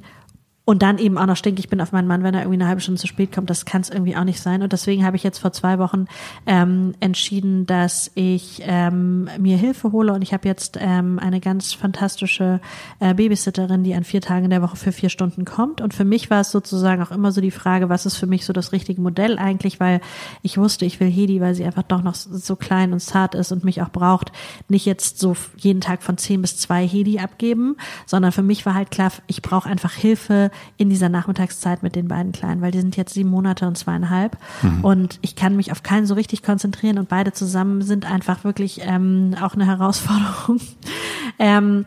und dann eben auch noch stinkig bin auf meinen Mann, wenn er irgendwie eine halbe Stunde zu spät kommt. Das kann es irgendwie auch nicht sein. Und deswegen habe ich jetzt vor zwei Wochen ähm, entschieden, dass ich ähm, mir Hilfe hole. Und ich habe jetzt ähm, eine ganz fantastische äh, Babysitterin, die an vier Tagen in der Woche für vier Stunden kommt. Und für mich war es sozusagen auch immer so die Frage, was ist für mich so das richtige Modell eigentlich, weil ich wusste, ich will Hedi, weil sie einfach doch noch so klein und zart ist und mich auch braucht, nicht jetzt so jeden Tag von zehn bis zwei Hedi abgeben, sondern für mich war halt klar, ich brauche einfach Hilfe in dieser Nachmittagszeit mit den beiden Kleinen, weil die sind jetzt sieben Monate und zweieinhalb. Mhm. Und ich kann mich auf keinen so richtig konzentrieren und beide zusammen sind einfach wirklich ähm, auch eine Herausforderung. ähm,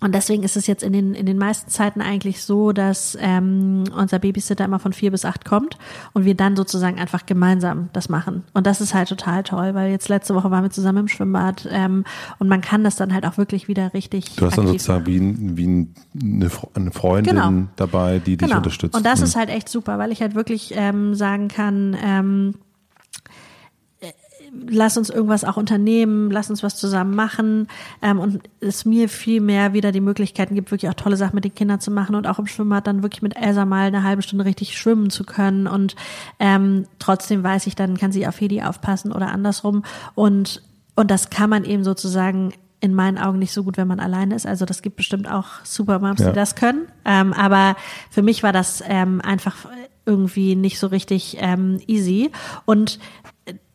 und deswegen ist es jetzt in den, in den meisten Zeiten eigentlich so, dass ähm, unser Babysitter immer von vier bis acht kommt und wir dann sozusagen einfach gemeinsam das machen. Und das ist halt total toll, weil jetzt letzte Woche waren wir zusammen im Schwimmbad ähm, und man kann das dann halt auch wirklich wieder richtig. Du hast dann sozusagen wie, wie eine, eine Freundin genau. dabei, die dich genau. unterstützt. Und das mhm. ist halt echt super, weil ich halt wirklich ähm, sagen kann, ähm, lass uns irgendwas auch unternehmen, lass uns was zusammen machen ähm, und es mir viel mehr wieder die Möglichkeiten gibt, wirklich auch tolle Sachen mit den Kindern zu machen und auch im Schwimmbad dann wirklich mit Elsa mal eine halbe Stunde richtig schwimmen zu können und ähm, trotzdem weiß ich, dann kann sie auf Hedi aufpassen oder andersrum und und das kann man eben sozusagen in meinen Augen nicht so gut, wenn man alleine ist. Also das gibt bestimmt auch Supermoms, ja. die das können. Ähm, aber für mich war das ähm, einfach irgendwie nicht so richtig ähm, easy. Und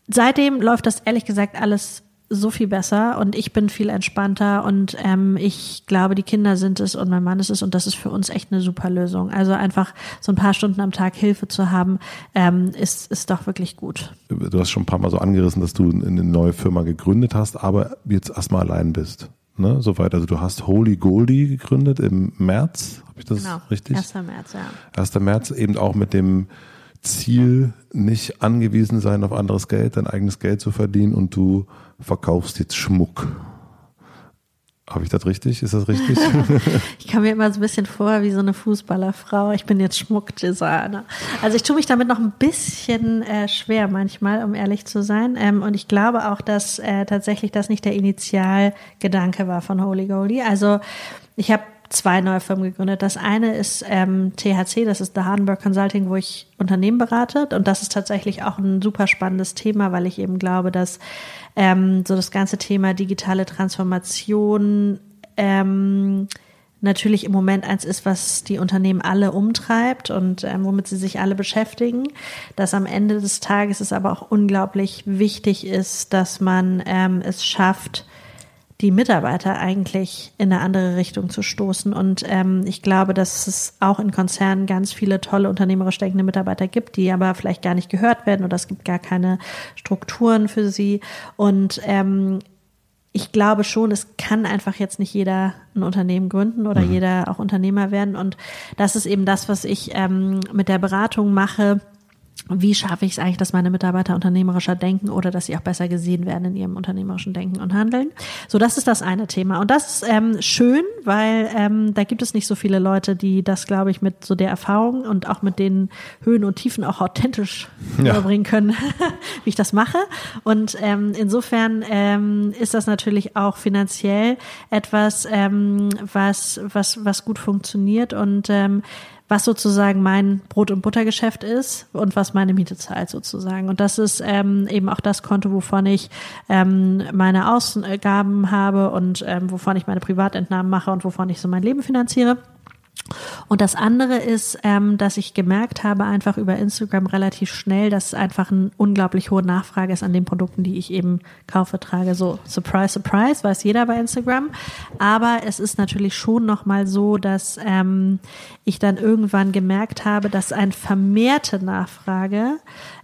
seitdem läuft das ehrlich gesagt alles so viel besser und ich bin viel entspannter und ähm, ich glaube, die Kinder sind es und mein Mann ist es und das ist für uns echt eine super Lösung. Also einfach so ein paar Stunden am Tag Hilfe zu haben, ähm, ist, ist doch wirklich gut. Du hast schon ein paar Mal so angerissen, dass du eine neue Firma gegründet hast, aber jetzt erstmal allein bist. Ne, soweit. Also du hast Holy Goldie gegründet im März, habe ich das genau. richtig? 1. März, ja. 1. März eben auch mit dem Ziel, nicht angewiesen sein auf anderes Geld, dein eigenes Geld zu verdienen und du verkaufst jetzt Schmuck. Habe ich das richtig? Ist das richtig? ich komme mir immer so ein bisschen vor wie so eine Fußballerfrau. Ich bin jetzt Schmuckdesigner. Also ich tue mich damit noch ein bisschen äh, schwer manchmal, um ehrlich zu sein. Ähm, und ich glaube auch, dass äh, tatsächlich das nicht der Initialgedanke war von Holy Goldie. Also ich habe zwei neue Firmen gegründet. Das eine ist ähm, THC, das ist The Hardenberg Consulting, wo ich Unternehmen berate. Und das ist tatsächlich auch ein super spannendes Thema, weil ich eben glaube, dass ähm, so das ganze Thema digitale Transformation ähm, natürlich im Moment eins ist, was die Unternehmen alle umtreibt und ähm, womit sie sich alle beschäftigen. Dass am Ende des Tages es aber auch unglaublich wichtig ist, dass man ähm, es schafft, die Mitarbeiter eigentlich in eine andere Richtung zu stoßen. Und ähm, ich glaube, dass es auch in Konzernen ganz viele tolle unternehmerisch denkende Mitarbeiter gibt, die aber vielleicht gar nicht gehört werden oder es gibt gar keine Strukturen für sie. Und ähm, ich glaube schon, es kann einfach jetzt nicht jeder ein Unternehmen gründen oder mhm. jeder auch Unternehmer werden. Und das ist eben das, was ich ähm, mit der Beratung mache wie schaffe ich es eigentlich, dass meine Mitarbeiter unternehmerischer denken oder dass sie auch besser gesehen werden in ihrem unternehmerischen Denken und Handeln? So, das ist das eine Thema. Und das ist ähm, schön, weil ähm, da gibt es nicht so viele Leute, die das, glaube ich, mit so der Erfahrung und auch mit den Höhen und Tiefen auch authentisch ja. überbringen können, wie ich das mache. Und ähm, insofern ähm, ist das natürlich auch finanziell etwas, ähm, was, was, was gut funktioniert und ähm, was sozusagen mein Brot- und Buttergeschäft ist und was meine Miete zahlt sozusagen. Und das ist ähm, eben auch das Konto, wovon ich ähm, meine Ausgaben habe und ähm, wovon ich meine Privatentnahmen mache und wovon ich so mein Leben finanziere. Und das andere ist, ähm, dass ich gemerkt habe, einfach über Instagram relativ schnell, dass es einfach eine unglaublich hohe Nachfrage ist an den Produkten, die ich eben kaufe, trage. So, surprise, surprise, weiß jeder bei Instagram. Aber es ist natürlich schon nochmal so, dass ähm, ich dann irgendwann gemerkt habe, dass eine vermehrte Nachfrage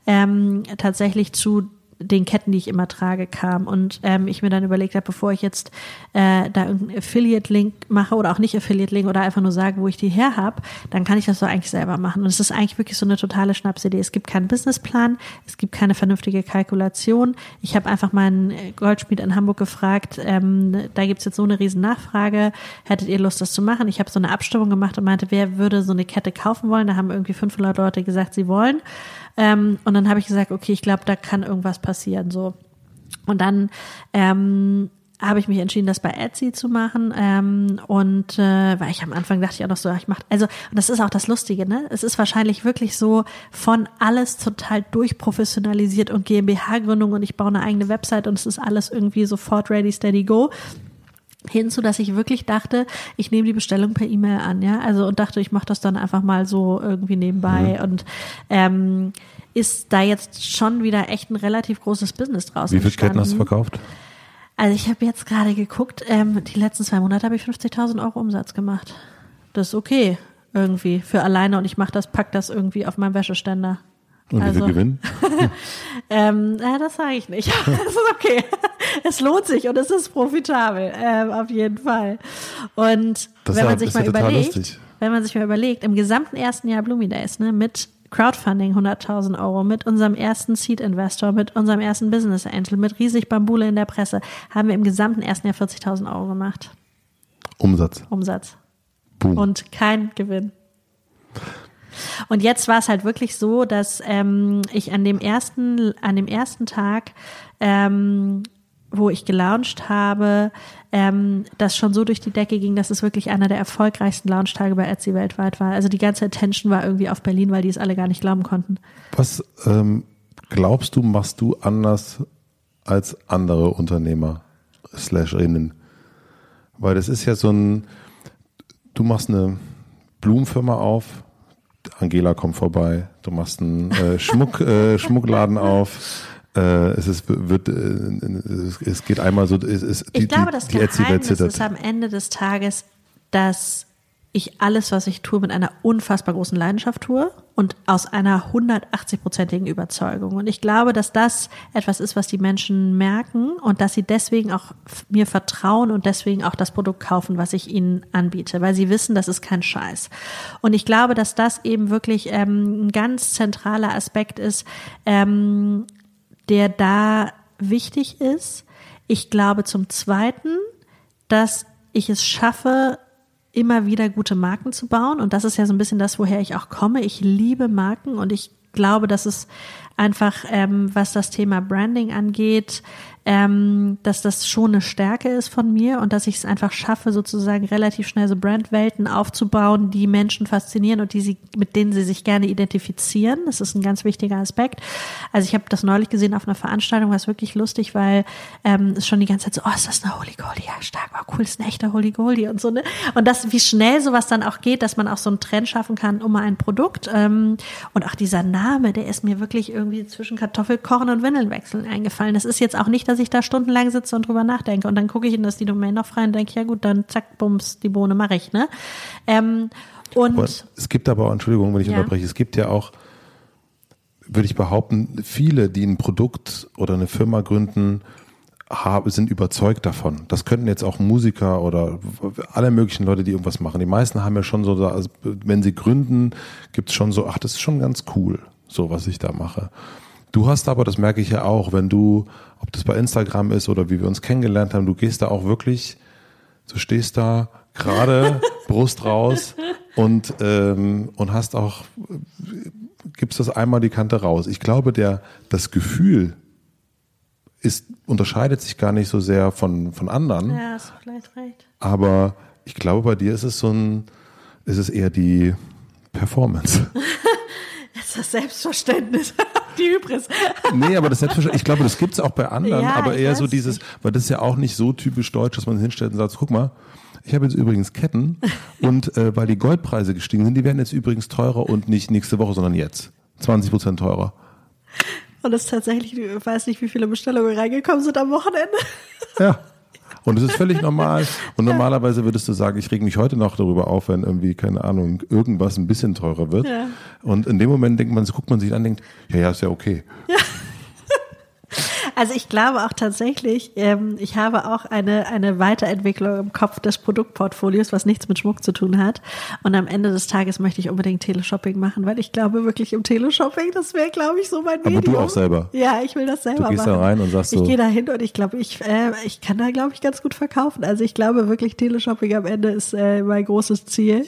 ähm, tatsächlich zu den Ketten, die ich immer trage, kam. Und ähm, ich mir dann überlegt habe, bevor ich jetzt äh, da irgendeinen Affiliate-Link mache oder auch nicht Affiliate-Link oder einfach nur sage, wo ich die her habe, dann kann ich das so eigentlich selber machen. Und es ist eigentlich wirklich so eine totale Schnapsidee. Es gibt keinen Businessplan, es gibt keine vernünftige Kalkulation. Ich habe einfach meinen Goldschmied in Hamburg gefragt, ähm, da gibt's jetzt so eine riesen Nachfrage, hättet ihr Lust, das zu machen? Ich habe so eine Abstimmung gemacht und meinte, wer würde so eine Kette kaufen wollen? Da haben irgendwie 500 Leute gesagt, sie wollen. Ähm, und dann habe ich gesagt, okay, ich glaube, da kann irgendwas passieren. So. Und dann ähm, habe ich mich entschieden, das bei Etsy zu machen. Ähm, und äh, weil ich am Anfang dachte ich auch noch so, ich mache, also, und das ist auch das Lustige, ne? Es ist wahrscheinlich wirklich so von alles total durchprofessionalisiert und GmbH-Gründung und ich baue eine eigene Website und es ist alles irgendwie sofort ready, steady, go hinzu, dass ich wirklich dachte, ich nehme die Bestellung per E-Mail an, ja, also und dachte, ich mache das dann einfach mal so irgendwie nebenbei mhm. und ähm, ist da jetzt schon wieder echt ein relativ großes Business draus. Wie viele Ketten hast du verkauft? Also ich habe jetzt gerade geguckt, ähm, die letzten zwei Monate habe ich 50.000 Euro Umsatz gemacht. Das ist okay irgendwie für alleine und ich mache das, pack das irgendwie auf meinen Wäscheständer. Und also, wie Gewinn? ähm, ja, das sage ich nicht. Es ist okay. Es lohnt sich und es ist profitabel, ähm, auf jeden Fall. Und das wenn man sich mal überlegt, lustig. wenn man sich mal überlegt, im gesamten ersten Jahr Bloomy Days, ne, mit Crowdfunding 100.000 Euro, mit unserem ersten Seed Investor, mit unserem ersten Business Angel, mit riesig Bambule in der Presse, haben wir im gesamten ersten Jahr 40.000 Euro gemacht. Umsatz. Umsatz. Boom. Und kein Gewinn. Und jetzt war es halt wirklich so, dass ähm, ich an dem ersten, an dem ersten Tag, ähm, wo ich gelauncht habe, ähm, das schon so durch die Decke ging, dass es wirklich einer der erfolgreichsten Launchtage bei Etsy weltweit war. Also die ganze Attention war irgendwie auf Berlin, weil die es alle gar nicht glauben konnten. Was ähm, glaubst du, machst du anders als andere Unternehmer slash innen? Weil das ist ja so ein, du machst eine Blumenfirma auf, Angela kommt vorbei, du machst einen äh, Schmuck, äh, Schmuckladen auf, Äh, es ist, wird, äh, es geht einmal so, es ist, die, ich glaube, das die, die Geheimnis ist am Ende des Tages, dass ich alles, was ich tue, mit einer unfassbar großen Leidenschaft tue und aus einer 180-prozentigen Überzeugung. Und ich glaube, dass das etwas ist, was die Menschen merken und dass sie deswegen auch mir vertrauen und deswegen auch das Produkt kaufen, was ich ihnen anbiete, weil sie wissen, das ist kein Scheiß. Und ich glaube, dass das eben wirklich ähm, ein ganz zentraler Aspekt ist, ähm, der da wichtig ist. Ich glaube zum Zweiten, dass ich es schaffe, immer wieder gute Marken zu bauen. Und das ist ja so ein bisschen das, woher ich auch komme. Ich liebe Marken und ich glaube, dass es einfach, ähm, was das Thema Branding angeht, ähm, dass das schon eine Stärke ist von mir und dass ich es einfach schaffe, sozusagen relativ schnell so Brandwelten aufzubauen, die Menschen faszinieren und die sie, mit denen sie sich gerne identifizieren. Das ist ein ganz wichtiger Aspekt. Also ich habe das neulich gesehen auf einer Veranstaltung, was wirklich lustig, weil ähm, es schon die ganze Zeit so, oh, ist das eine Holy Goldie? Ja, stark, oh, cool, ist ein echter Holy Goldie und so, ne? Und das, wie schnell sowas dann auch geht, dass man auch so einen Trend schaffen kann um ein Produkt. Ähm, und auch dieser Name, der ist mir wirklich irgendwie zwischen Kartoffelkochen und Windeln wechseln eingefallen. Das ist jetzt auch nicht dass ich da stundenlang sitze und drüber nachdenke. Und dann gucke ich in das die Domain noch frei und denke, ja gut, dann zack, bums, die Bohne mache ich, ne? Ähm, und aber es gibt aber auch, Entschuldigung, wenn ich ja. unterbreche, es gibt ja auch, würde ich behaupten, viele, die ein Produkt oder eine Firma gründen, haben, sind überzeugt davon. Das könnten jetzt auch Musiker oder alle möglichen Leute, die irgendwas machen. Die meisten haben ja schon so, also wenn sie gründen, gibt es schon so, ach, das ist schon ganz cool, so was ich da mache. Du hast aber, das merke ich ja auch, wenn du, ob das bei Instagram ist oder wie wir uns kennengelernt haben, du gehst da auch wirklich, du stehst da gerade Brust raus und, ähm, und hast auch, gibst das einmal die Kante raus. Ich glaube, der, das Gefühl ist, unterscheidet sich gar nicht so sehr von, von anderen. Ja, hast du vielleicht recht. Aber ich glaube, bei dir ist es so ein, ist es eher die Performance. das ist das Selbstverständnis. Die Hybris. nee, aber das Selbstverständlich, ich glaube, das gibt es auch bei anderen, ja, aber eher so dieses, weil das ist ja auch nicht so typisch deutsch, dass man hinstellt und sagt, guck mal, ich habe jetzt übrigens Ketten und äh, weil die Goldpreise gestiegen sind, die werden jetzt übrigens teurer und nicht nächste Woche, sondern jetzt. 20 Prozent teurer. Und es tatsächlich, ich weiß nicht, wie viele Bestellungen reingekommen sind am Wochenende. Ja. Und es ist völlig normal. Und normalerweise würdest du sagen, ich reg mich heute noch darüber auf, wenn irgendwie, keine Ahnung, irgendwas ein bisschen teurer wird. Ja. Und in dem Moment denkt man, guckt man sich an, denkt, ja, ja, ist ja okay. Ja. Also ich glaube auch tatsächlich, ähm, ich habe auch eine, eine Weiterentwicklung im Kopf des Produktportfolios, was nichts mit Schmuck zu tun hat. Und am Ende des Tages möchte ich unbedingt Teleshopping machen, weil ich glaube wirklich im Teleshopping, das wäre, glaube ich, so mein Aber Medium. du auch selber? Ja, ich will das selber machen. Du gehst machen. da rein und sagst so. Ich gehe da hin und ich glaube, ich, äh, ich kann da, glaube ich, ganz gut verkaufen. Also ich glaube wirklich, Teleshopping am Ende ist äh, mein großes Ziel.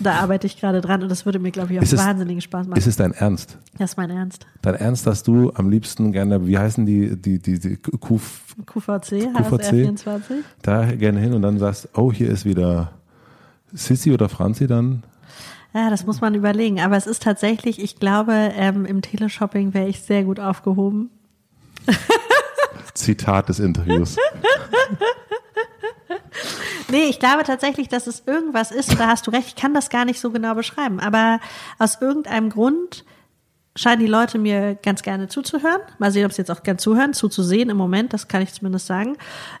Da arbeite ich gerade dran und das würde mir, glaube ich, auch ist wahnsinnigen Spaß machen. Ist es dein Ernst? Das ist mein Ernst. Dein Ernst, dass du am liebsten gerne, wie heißen die, die, die, die QV, QVC, QVC 24 Da gerne hin und dann sagst, oh, hier ist wieder Sissy oder Franzi dann? Ja, das muss man überlegen. Aber es ist tatsächlich, ich glaube, ähm, im Teleshopping wäre ich sehr gut aufgehoben. Zitat des Interviews. nee, ich glaube tatsächlich, dass es irgendwas ist, da hast du recht, ich kann das gar nicht so genau beschreiben, aber aus irgendeinem Grund scheinen die Leute mir ganz gerne zuzuhören. Mal sehen, ob sie jetzt auch gern zuhören, zuzusehen im Moment, das kann ich zumindest sagen.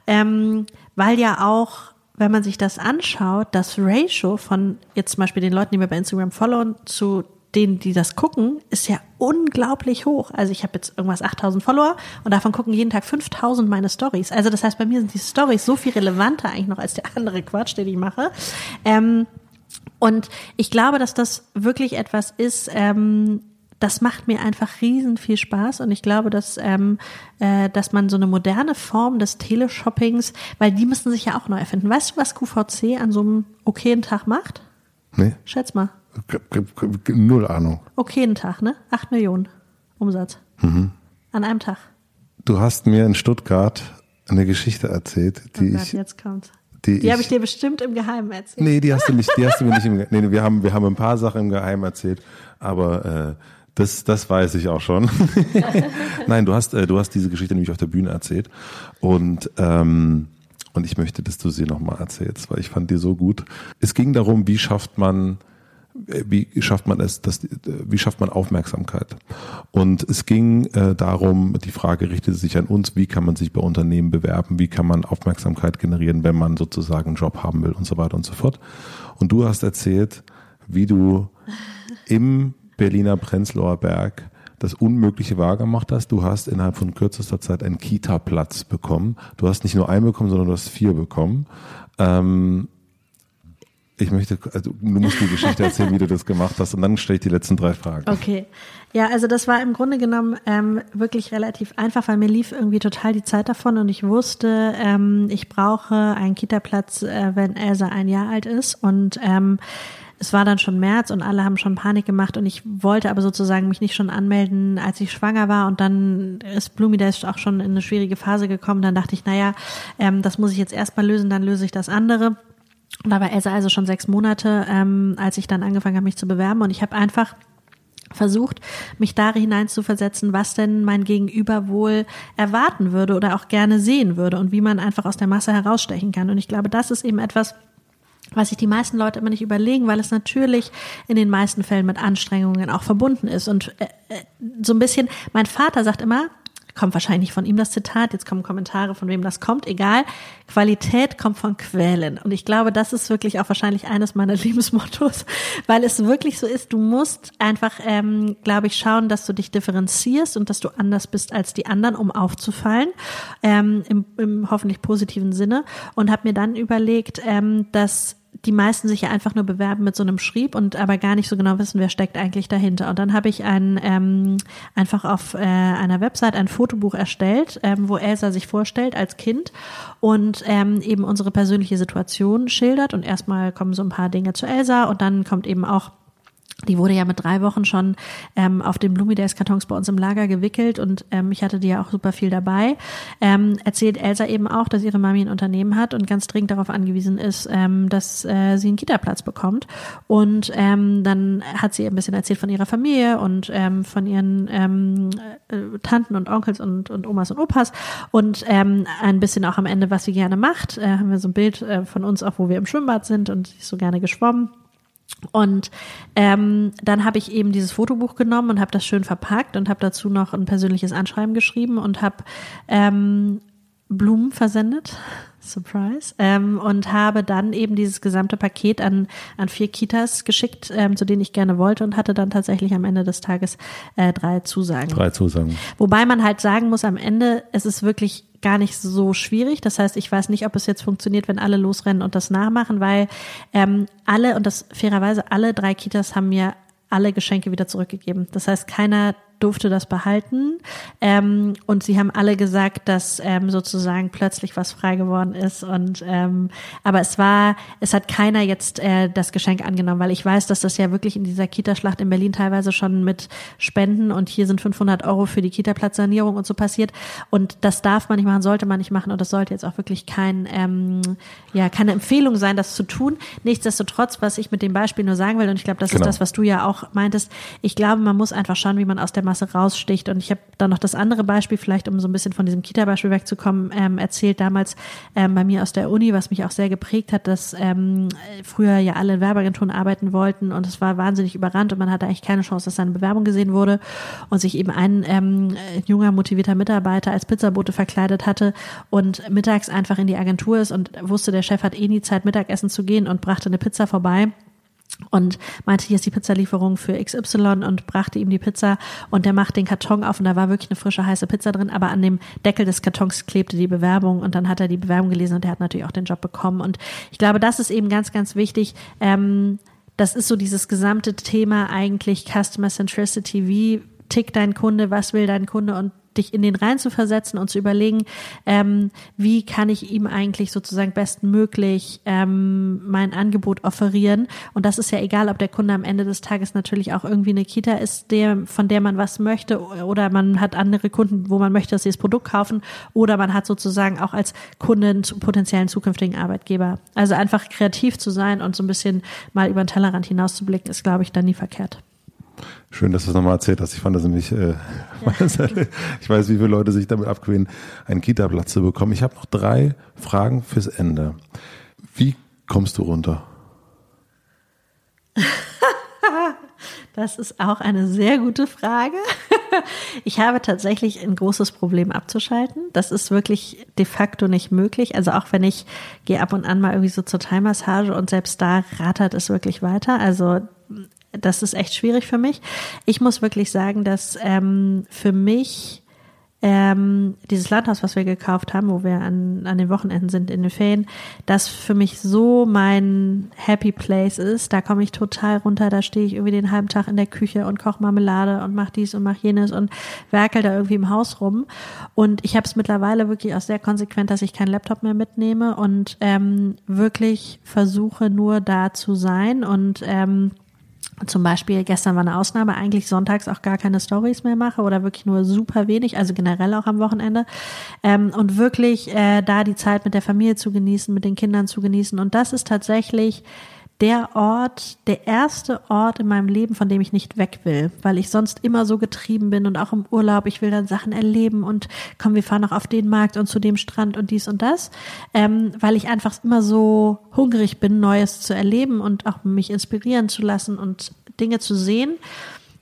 Ähm, weil ja auch, wenn man sich das anschaut, das Ratio von jetzt zum Beispiel den Leuten, die mir bei Instagram followen, zu denen, die das gucken, ist ja unglaublich hoch. Also ich habe jetzt irgendwas 8000 Follower und davon gucken jeden Tag 5000 meine Stories. Also das heißt, bei mir sind die Stories so viel relevanter eigentlich noch als der andere Quatsch, den ich mache. Ähm, und ich glaube, dass das wirklich etwas ist, ähm, das macht mir einfach riesen viel Spaß und ich glaube, dass, ähm, äh, dass man so eine moderne Form des Teleshoppings, weil die müssen sich ja auch neu erfinden. Weißt du, was QVC an so einem okayen Tag macht? Nee. Schätz mal. Null Ahnung. Okayen Tag, ne? Acht Millionen Umsatz. Mhm. An einem Tag. Du hast mir in Stuttgart eine Geschichte erzählt, die oh Gott, ich. Jetzt kommt's. Die, die habe ich dir bestimmt im Geheimen erzählt. Nee, die hast du nicht, die hast du mir nicht im Geheimen. Nee, wir haben, wir haben ein paar Sachen im Geheimen erzählt, aber äh, das, das weiß ich auch schon. Nein, du hast, äh, du hast diese Geschichte nämlich auf der Bühne erzählt. Und, ähm, und ich möchte, dass du sie nochmal erzählst, weil ich fand die so gut. Es ging darum, wie schafft man wie schafft man es, das, wie schafft man Aufmerksamkeit? Und es ging äh, darum, die Frage richtete sich an uns, wie kann man sich bei Unternehmen bewerben, wie kann man Aufmerksamkeit generieren, wenn man sozusagen einen Job haben will und so weiter und so fort. Und du hast erzählt, wie du im Berliner Prenzlauer Berg das Unmögliche wahrgemacht hast. Du hast innerhalb von kürzester Zeit einen Kita-Platz bekommen. Du hast nicht nur einen bekommen, sondern du hast vier bekommen. Ähm, ich möchte, also du musst die Geschichte erzählen, wie du das gemacht hast, und dann stelle ich die letzten drei Fragen. Okay. Ja, also das war im Grunde genommen ähm, wirklich relativ einfach, weil mir lief irgendwie total die Zeit davon und ich wusste, ähm, ich brauche einen Kita-Platz, äh, wenn Elsa ein Jahr alt ist. Und ähm, es war dann schon März und alle haben schon Panik gemacht und ich wollte aber sozusagen mich nicht schon anmelden, als ich schwanger war und dann ist Blumi Dash auch schon in eine schwierige Phase gekommen. Dann dachte ich, naja, ähm, das muss ich jetzt erstmal lösen, dann löse ich das andere. Und da war Elsa also schon sechs Monate, ähm, als ich dann angefangen habe, mich zu bewerben. Und ich habe einfach versucht, mich da hinein zu versetzen, was denn mein Gegenüber wohl erwarten würde oder auch gerne sehen würde und wie man einfach aus der Masse herausstechen kann. Und ich glaube, das ist eben etwas, was sich die meisten Leute immer nicht überlegen, weil es natürlich in den meisten Fällen mit Anstrengungen auch verbunden ist. Und äh, äh so ein bisschen, mein Vater sagt immer, kommt wahrscheinlich von ihm das Zitat, jetzt kommen Kommentare, von wem das kommt, egal. Qualität kommt von Quälen. Und ich glaube, das ist wirklich auch wahrscheinlich eines meiner Lebensmottos, weil es wirklich so ist, du musst einfach, ähm, glaube ich, schauen, dass du dich differenzierst und dass du anders bist als die anderen, um aufzufallen, ähm, im, im hoffentlich positiven Sinne. Und habe mir dann überlegt, ähm, dass die meisten sich ja einfach nur bewerben mit so einem Schrieb und aber gar nicht so genau wissen, wer steckt eigentlich dahinter. Und dann habe ich ein, ähm, einfach auf äh, einer Website ein Fotobuch erstellt, ähm, wo Elsa sich vorstellt als Kind und ähm, eben unsere persönliche Situation schildert. Und erstmal kommen so ein paar Dinge zu Elsa und dann kommt eben auch die wurde ja mit drei Wochen schon ähm, auf den Blumidays Kartons bei uns im Lager gewickelt und ähm, ich hatte die ja auch super viel dabei. Ähm, erzählt Elsa eben auch, dass ihre Mami ein Unternehmen hat und ganz dringend darauf angewiesen ist, ähm, dass äh, sie einen Kita-Platz bekommt. Und ähm, dann hat sie ein bisschen erzählt von ihrer Familie und ähm, von ihren ähm, äh, Tanten und Onkels und, und Omas und Opas und ähm, ein bisschen auch am Ende, was sie gerne macht. Äh, haben wir so ein Bild äh, von uns auch, wo wir im Schwimmbad sind und sie ist so gerne geschwommen. Und ähm, dann habe ich eben dieses Fotobuch genommen und habe das schön verpackt und habe dazu noch ein persönliches Anschreiben geschrieben und habe ähm, Blumen versendet. Surprise. Ähm, und habe dann eben dieses gesamte Paket an, an vier Kitas geschickt, ähm, zu denen ich gerne wollte und hatte dann tatsächlich am Ende des Tages äh, drei Zusagen. Drei Zusagen. Wobei man halt sagen muss, am Ende, es ist wirklich gar nicht so schwierig. Das heißt, ich weiß nicht, ob es jetzt funktioniert, wenn alle losrennen und das nachmachen, weil ähm, alle, und das fairerweise, alle drei Kitas haben mir alle Geschenke wieder zurückgegeben. Das heißt, keiner durfte das behalten. Ähm, und sie haben alle gesagt, dass ähm, sozusagen plötzlich was frei geworden ist. Und ähm, aber es war, es hat keiner jetzt äh, das Geschenk angenommen, weil ich weiß, dass das ja wirklich in dieser Kita-Schlacht in Berlin teilweise schon mit Spenden und hier sind 500 Euro für die Kita-Platzsanierung und so passiert. Und das darf man nicht machen, sollte man nicht machen. Und das sollte jetzt auch wirklich kein, ähm, ja, keine Empfehlung sein, das zu tun. Nichtsdestotrotz, was ich mit dem Beispiel nur sagen will, und ich glaube, das genau. ist das, was du ja auch meintest. Ich glaube, man muss einfach schauen, wie man aus der Masse raussticht. Und ich habe dann noch das andere Beispiel, vielleicht um so ein bisschen von diesem Kita-Beispiel wegzukommen, ähm, erzählt damals ähm, bei mir aus der Uni, was mich auch sehr geprägt hat, dass ähm, früher ja alle in Werbeagenturen arbeiten wollten und es war wahnsinnig überrannt und man hatte eigentlich keine Chance, dass seine Bewerbung gesehen wurde und sich eben ein ähm, junger, motivierter Mitarbeiter als Pizzabote verkleidet hatte und mittags einfach in die Agentur ist und wusste, der Chef hat eh nie Zeit, Mittagessen zu gehen und brachte eine Pizza vorbei und meinte, hier ist die Pizzalieferung für XY und brachte ihm die Pizza und der macht den Karton auf und da war wirklich eine frische, heiße Pizza drin, aber an dem Deckel des Kartons klebte die Bewerbung und dann hat er die Bewerbung gelesen und er hat natürlich auch den Job bekommen und ich glaube, das ist eben ganz, ganz wichtig, ähm, das ist so dieses gesamte Thema eigentlich Customer Centricity, wie tickt dein Kunde, was will dein Kunde und dich in den rein zu versetzen und zu überlegen, ähm, wie kann ich ihm eigentlich sozusagen bestmöglich ähm, mein Angebot offerieren. Und das ist ja egal, ob der Kunde am Ende des Tages natürlich auch irgendwie eine Kita ist, der, von der man was möchte, oder man hat andere Kunden, wo man möchte, dass sie das Produkt kaufen, oder man hat sozusagen auch als Kunden potenziellen zukünftigen Arbeitgeber. Also einfach kreativ zu sein und so ein bisschen mal über den Tellerrand hinauszublicken, ist, glaube ich, dann nie verkehrt. Schön, dass du es nochmal erzählt hast. Ich fand das nämlich, äh, ich weiß, wie viele Leute sich damit abquälen, einen Kita-Platz zu bekommen. Ich habe noch drei Fragen fürs Ende. Wie kommst du runter? Das ist auch eine sehr gute Frage. Ich habe tatsächlich ein großes Problem abzuschalten. Das ist wirklich de facto nicht möglich. Also auch wenn ich gehe ab und an mal irgendwie so zur Thai-Massage und selbst da rattert es wirklich weiter. Also das ist echt schwierig für mich. Ich muss wirklich sagen, dass ähm, für mich ähm, dieses Landhaus, was wir gekauft haben, wo wir an, an den Wochenenden sind in den Ferien, das für mich so mein Happy Place ist. Da komme ich total runter, da stehe ich irgendwie den halben Tag in der Küche und koche Marmelade und mache dies und mache jenes und werkel da irgendwie im Haus rum. Und ich habe es mittlerweile wirklich auch sehr konsequent, dass ich keinen Laptop mehr mitnehme und ähm, wirklich versuche nur da zu sein und ähm, zum Beispiel gestern war eine Ausnahme, eigentlich sonntags auch gar keine Stories mehr mache oder wirklich nur super wenig, also generell auch am Wochenende. Ähm, und wirklich äh, da die Zeit mit der Familie zu genießen, mit den Kindern zu genießen. Und das ist tatsächlich der Ort, der erste Ort in meinem Leben, von dem ich nicht weg will, weil ich sonst immer so getrieben bin und auch im Urlaub, ich will dann Sachen erleben und komm, wir fahren noch auf den Markt und zu dem Strand und dies und das, ähm, weil ich einfach immer so hungrig bin, Neues zu erleben und auch mich inspirieren zu lassen und Dinge zu sehen.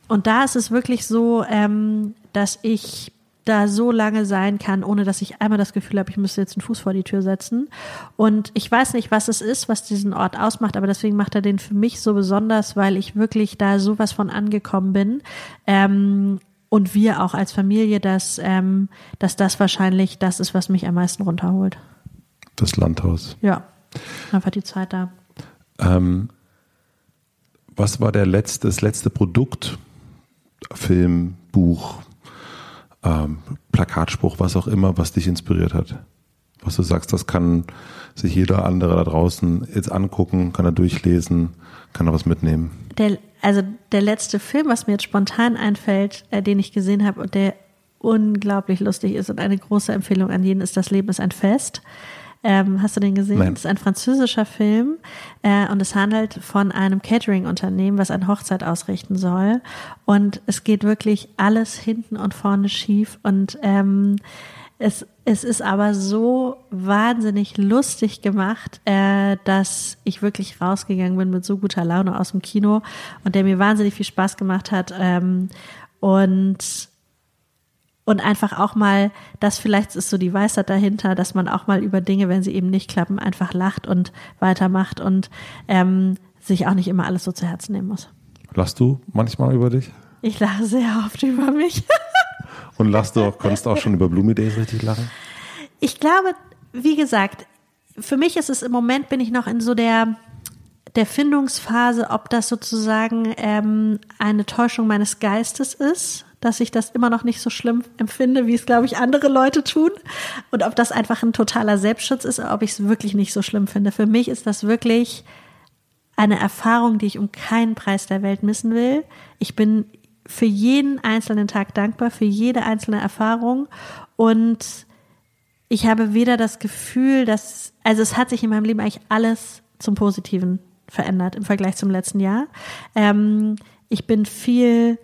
Und da ist es wirklich so, ähm, dass ich da so lange sein kann, ohne dass ich einmal das Gefühl habe, ich müsste jetzt einen Fuß vor die Tür setzen. Und ich weiß nicht, was es ist, was diesen Ort ausmacht, aber deswegen macht er den für mich so besonders, weil ich wirklich da sowas von angekommen bin. Ähm, und wir auch als Familie, dass, ähm, dass das wahrscheinlich das ist, was mich am meisten runterholt. Das Landhaus. Ja, einfach die Zeit da. Ähm, was war der letzte, das letzte Produkt, Film, Buch, ähm, Plakatspruch, was auch immer, was dich inspiriert hat? Was du sagst, das kann sich jeder andere da draußen jetzt angucken, kann er durchlesen, kann er was mitnehmen. Der, also der letzte Film, was mir jetzt spontan einfällt, äh, den ich gesehen habe und der unglaublich lustig ist und eine große Empfehlung an jeden ist, Das Leben ist ein Fest. Ähm, hast du den gesehen? Nein. Das ist ein französischer Film äh, und es handelt von einem Catering-Unternehmen, was eine Hochzeit ausrichten soll. Und es geht wirklich alles hinten und vorne schief und ähm, es, es ist aber so wahnsinnig lustig gemacht, äh, dass ich wirklich rausgegangen bin mit so guter Laune aus dem Kino und der mir wahnsinnig viel Spaß gemacht hat. Ähm, und und einfach auch mal, das vielleicht ist so die Weisheit dahinter, dass man auch mal über Dinge, wenn sie eben nicht klappen, einfach lacht und weitermacht und ähm, sich auch nicht immer alles so zu Herzen nehmen muss. Lachst du manchmal über dich? Ich lache sehr oft über mich. und lachst du auch, konntest du auch schon über Bloomy Days richtig lachen? Ich glaube, wie gesagt, für mich ist es im Moment bin ich noch in so der der Findungsphase, ob das sozusagen ähm, eine Täuschung meines Geistes ist dass ich das immer noch nicht so schlimm empfinde, wie es, glaube ich, andere Leute tun. Und ob das einfach ein totaler Selbstschutz ist, ob ich es wirklich nicht so schlimm finde. Für mich ist das wirklich eine Erfahrung, die ich um keinen Preis der Welt missen will. Ich bin für jeden einzelnen Tag dankbar, für jede einzelne Erfahrung. Und ich habe weder das Gefühl, dass, also es hat sich in meinem Leben eigentlich alles zum Positiven verändert im Vergleich zum letzten Jahr. Ähm, ich bin viel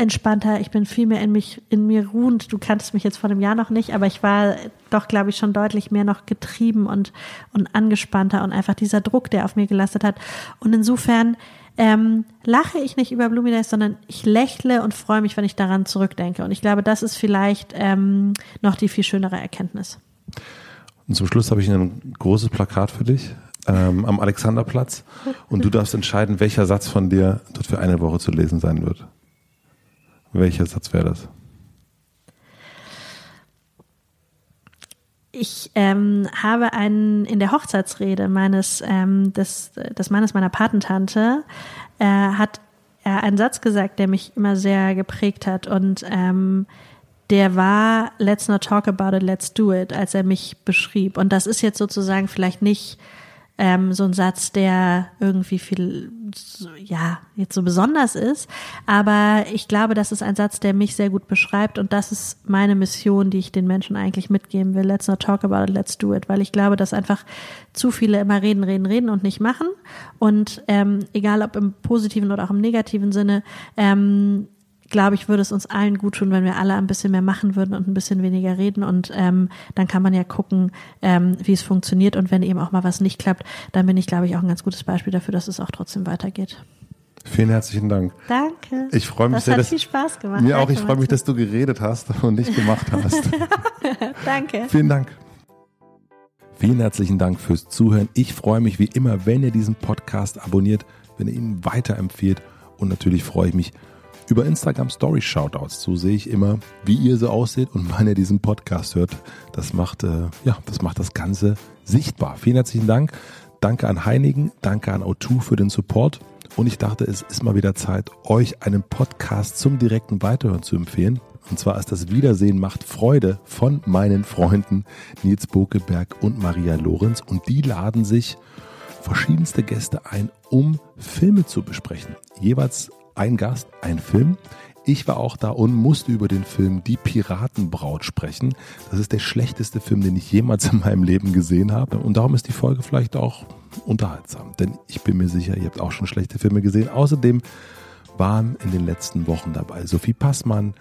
entspannter, ich bin viel mehr in mich, in mir ruhend. Du kanntest mich jetzt vor einem Jahr noch nicht, aber ich war doch, glaube ich, schon deutlich mehr noch getrieben und, und angespannter und einfach dieser Druck, der auf mir gelastet hat. Und insofern ähm, lache ich nicht über Bloomy Days, sondern ich lächle und freue mich, wenn ich daran zurückdenke. Und ich glaube, das ist vielleicht ähm, noch die viel schönere Erkenntnis. Und zum Schluss habe ich ein großes Plakat für dich ähm, am Alexanderplatz und du darfst entscheiden, welcher Satz von dir dort für eine Woche zu lesen sein wird. Welcher Satz wäre das? Ich ähm, habe einen in der Hochzeitsrede meines ähm, des, des Mannes meiner Patentante äh, hat er einen Satz gesagt, der mich immer sehr geprägt hat und ähm, der war Let's not talk about it, let's do it, als er mich beschrieb. Und das ist jetzt sozusagen vielleicht nicht ähm, so ein Satz, der irgendwie viel, ja, jetzt so besonders ist. Aber ich glaube, das ist ein Satz, der mich sehr gut beschreibt und das ist meine Mission, die ich den Menschen eigentlich mitgeben will. Let's not talk about it, let's do it. Weil ich glaube, dass einfach zu viele immer reden, reden, reden und nicht machen. Und ähm, egal ob im positiven oder auch im negativen Sinne, ähm, glaube ich, würde es uns allen gut tun, wenn wir alle ein bisschen mehr machen würden und ein bisschen weniger reden. Und ähm, dann kann man ja gucken, ähm, wie es funktioniert. Und wenn eben auch mal was nicht klappt, dann bin ich, glaube ich, auch ein ganz gutes Beispiel dafür, dass es auch trotzdem weitergeht. Vielen herzlichen Dank. Danke. Ich freue mich das sehr. hat dass, viel Spaß gemacht. Mir auch. Ich freue mich, dass du geredet hast und nicht gemacht hast. Danke. Vielen Dank. Vielen herzlichen Dank fürs Zuhören. Ich freue mich wie immer, wenn ihr diesen Podcast abonniert, wenn ihr ihn weiterempfehlt. Und natürlich freue ich mich über Instagram Story Shoutouts. So sehe ich immer, wie ihr so aussieht und wann ihr diesen Podcast hört. Das macht, äh, ja, das macht das Ganze sichtbar. Vielen herzlichen Dank. Danke an Heinigen, danke an O2 für den Support. Und ich dachte, es ist mal wieder Zeit, euch einen Podcast zum direkten Weiterhören zu empfehlen. Und zwar ist das Wiedersehen macht Freude von meinen Freunden Nils Bokeberg und Maria Lorenz. Und die laden sich verschiedenste Gäste ein, um Filme zu besprechen. Jeweils ein Gast, ein Film. Ich war auch da und musste über den Film Die Piratenbraut sprechen. Das ist der schlechteste Film, den ich jemals in meinem Leben gesehen habe. Und darum ist die Folge vielleicht auch unterhaltsam. Denn ich bin mir sicher, ihr habt auch schon schlechte Filme gesehen. Außerdem waren in den letzten Wochen dabei Sophie Passmann,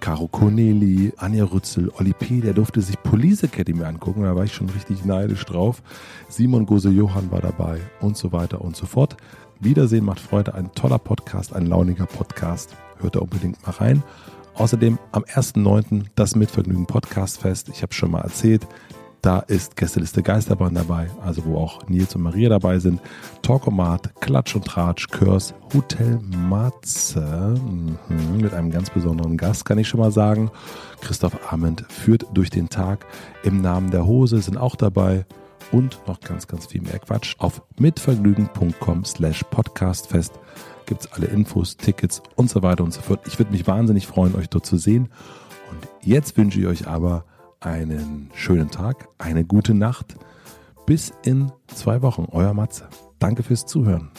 Caro Corneli, Anja Rützel, Olli P., der durfte sich Police Academy angucken, da war ich schon richtig neidisch drauf. Simon Gose-Johann war dabei und so weiter und so fort. Wiedersehen macht Freude, ein toller Podcast, ein launiger Podcast. Hört da unbedingt mal rein. Außerdem am 1.9. das Mitvergnügen Podcast Fest. Ich habe schon mal erzählt, da ist Gästeliste Geisterbahn dabei, also wo auch Nils und Maria dabei sind. Talkomat, Klatsch und Tratsch, Körs, Hotel Matze mhm, mit einem ganz besonderen Gast, kann ich schon mal sagen. Christoph Arment führt durch den Tag. Im Namen der Hose sind auch dabei und noch ganz, ganz viel mehr Quatsch. Auf mitvergnügen.com slash podcastfest gibt es alle Infos, Tickets und so weiter und so fort. Ich würde mich wahnsinnig freuen, euch dort zu sehen. Und jetzt wünsche ich euch aber einen schönen Tag, eine gute Nacht. Bis in zwei Wochen, euer Matze. Danke fürs Zuhören.